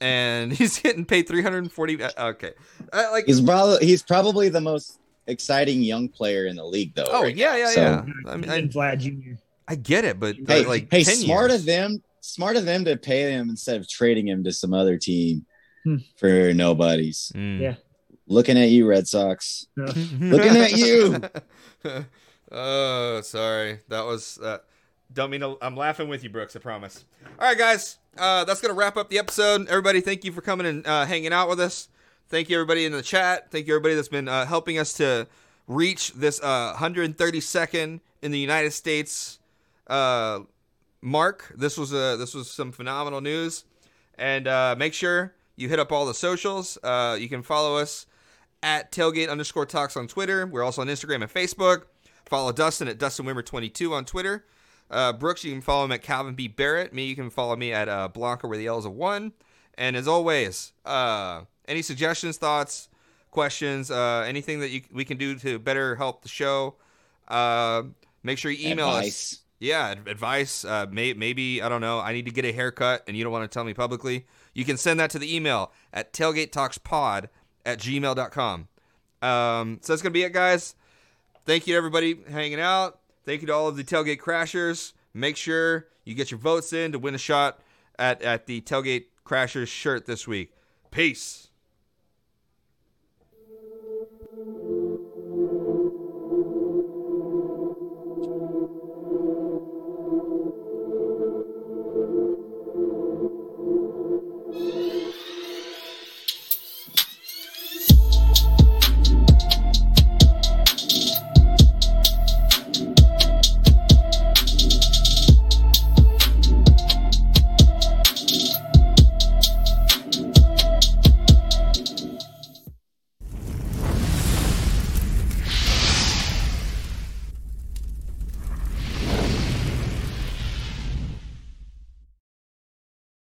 and (laughs) he's getting paid 340 uh, okay. Uh, like He's probably he's probably the most exciting young player in the league, though. Oh, right yeah, yeah, So, yeah. I mean, and I, Vlad Jr. I get it, but Hey, like hey, 10 smart years. of them, smart of them to pay him instead of trading him to some other team Hmm. for nobodies. Mm. Yeah. Looking at you, Red Sox. Looking (laughs) Looking at you. oh, (laughs) sorry. That was uh, don't mean to, I'm laughing with you, Brooks. I promise. All right, guys. Uh, that's gonna wrap up the episode. Everybody, thank you for coming and uh, hanging out with us. Thank you, everybody in the chat. Thank you, everybody that's been uh, helping us to reach this uh, 132nd in the United States uh, mark. This was uh, this was some phenomenal news, and uh, make sure you hit up all the socials. Uh, you can follow us at tailgate underscore talks on Twitter. We're also on Instagram and Facebook. Follow Dustin at Dustin Wimmer 22 on Twitter. Uh, Brooks, you can follow him at Calvin B. Barrett. Me, you can follow me at uh, Blanca, where the L is a one. And as always, uh, any suggestions, thoughts, questions, uh, anything that you, we can do to better help the show, uh, make sure you email us. Yeah, advice. Uh, may, maybe I don't know. I need to get a haircut, and you don't want to tell me publicly. You can send that to the email at tailgatetalkspod at gmail.com. Um, so that's gonna be it, guys. Thank you to everybody hanging out. Thank you to all of the tailgate crashers. Make sure you get your votes in to win a shot at at the tailgate crashers shirt this week. Peace.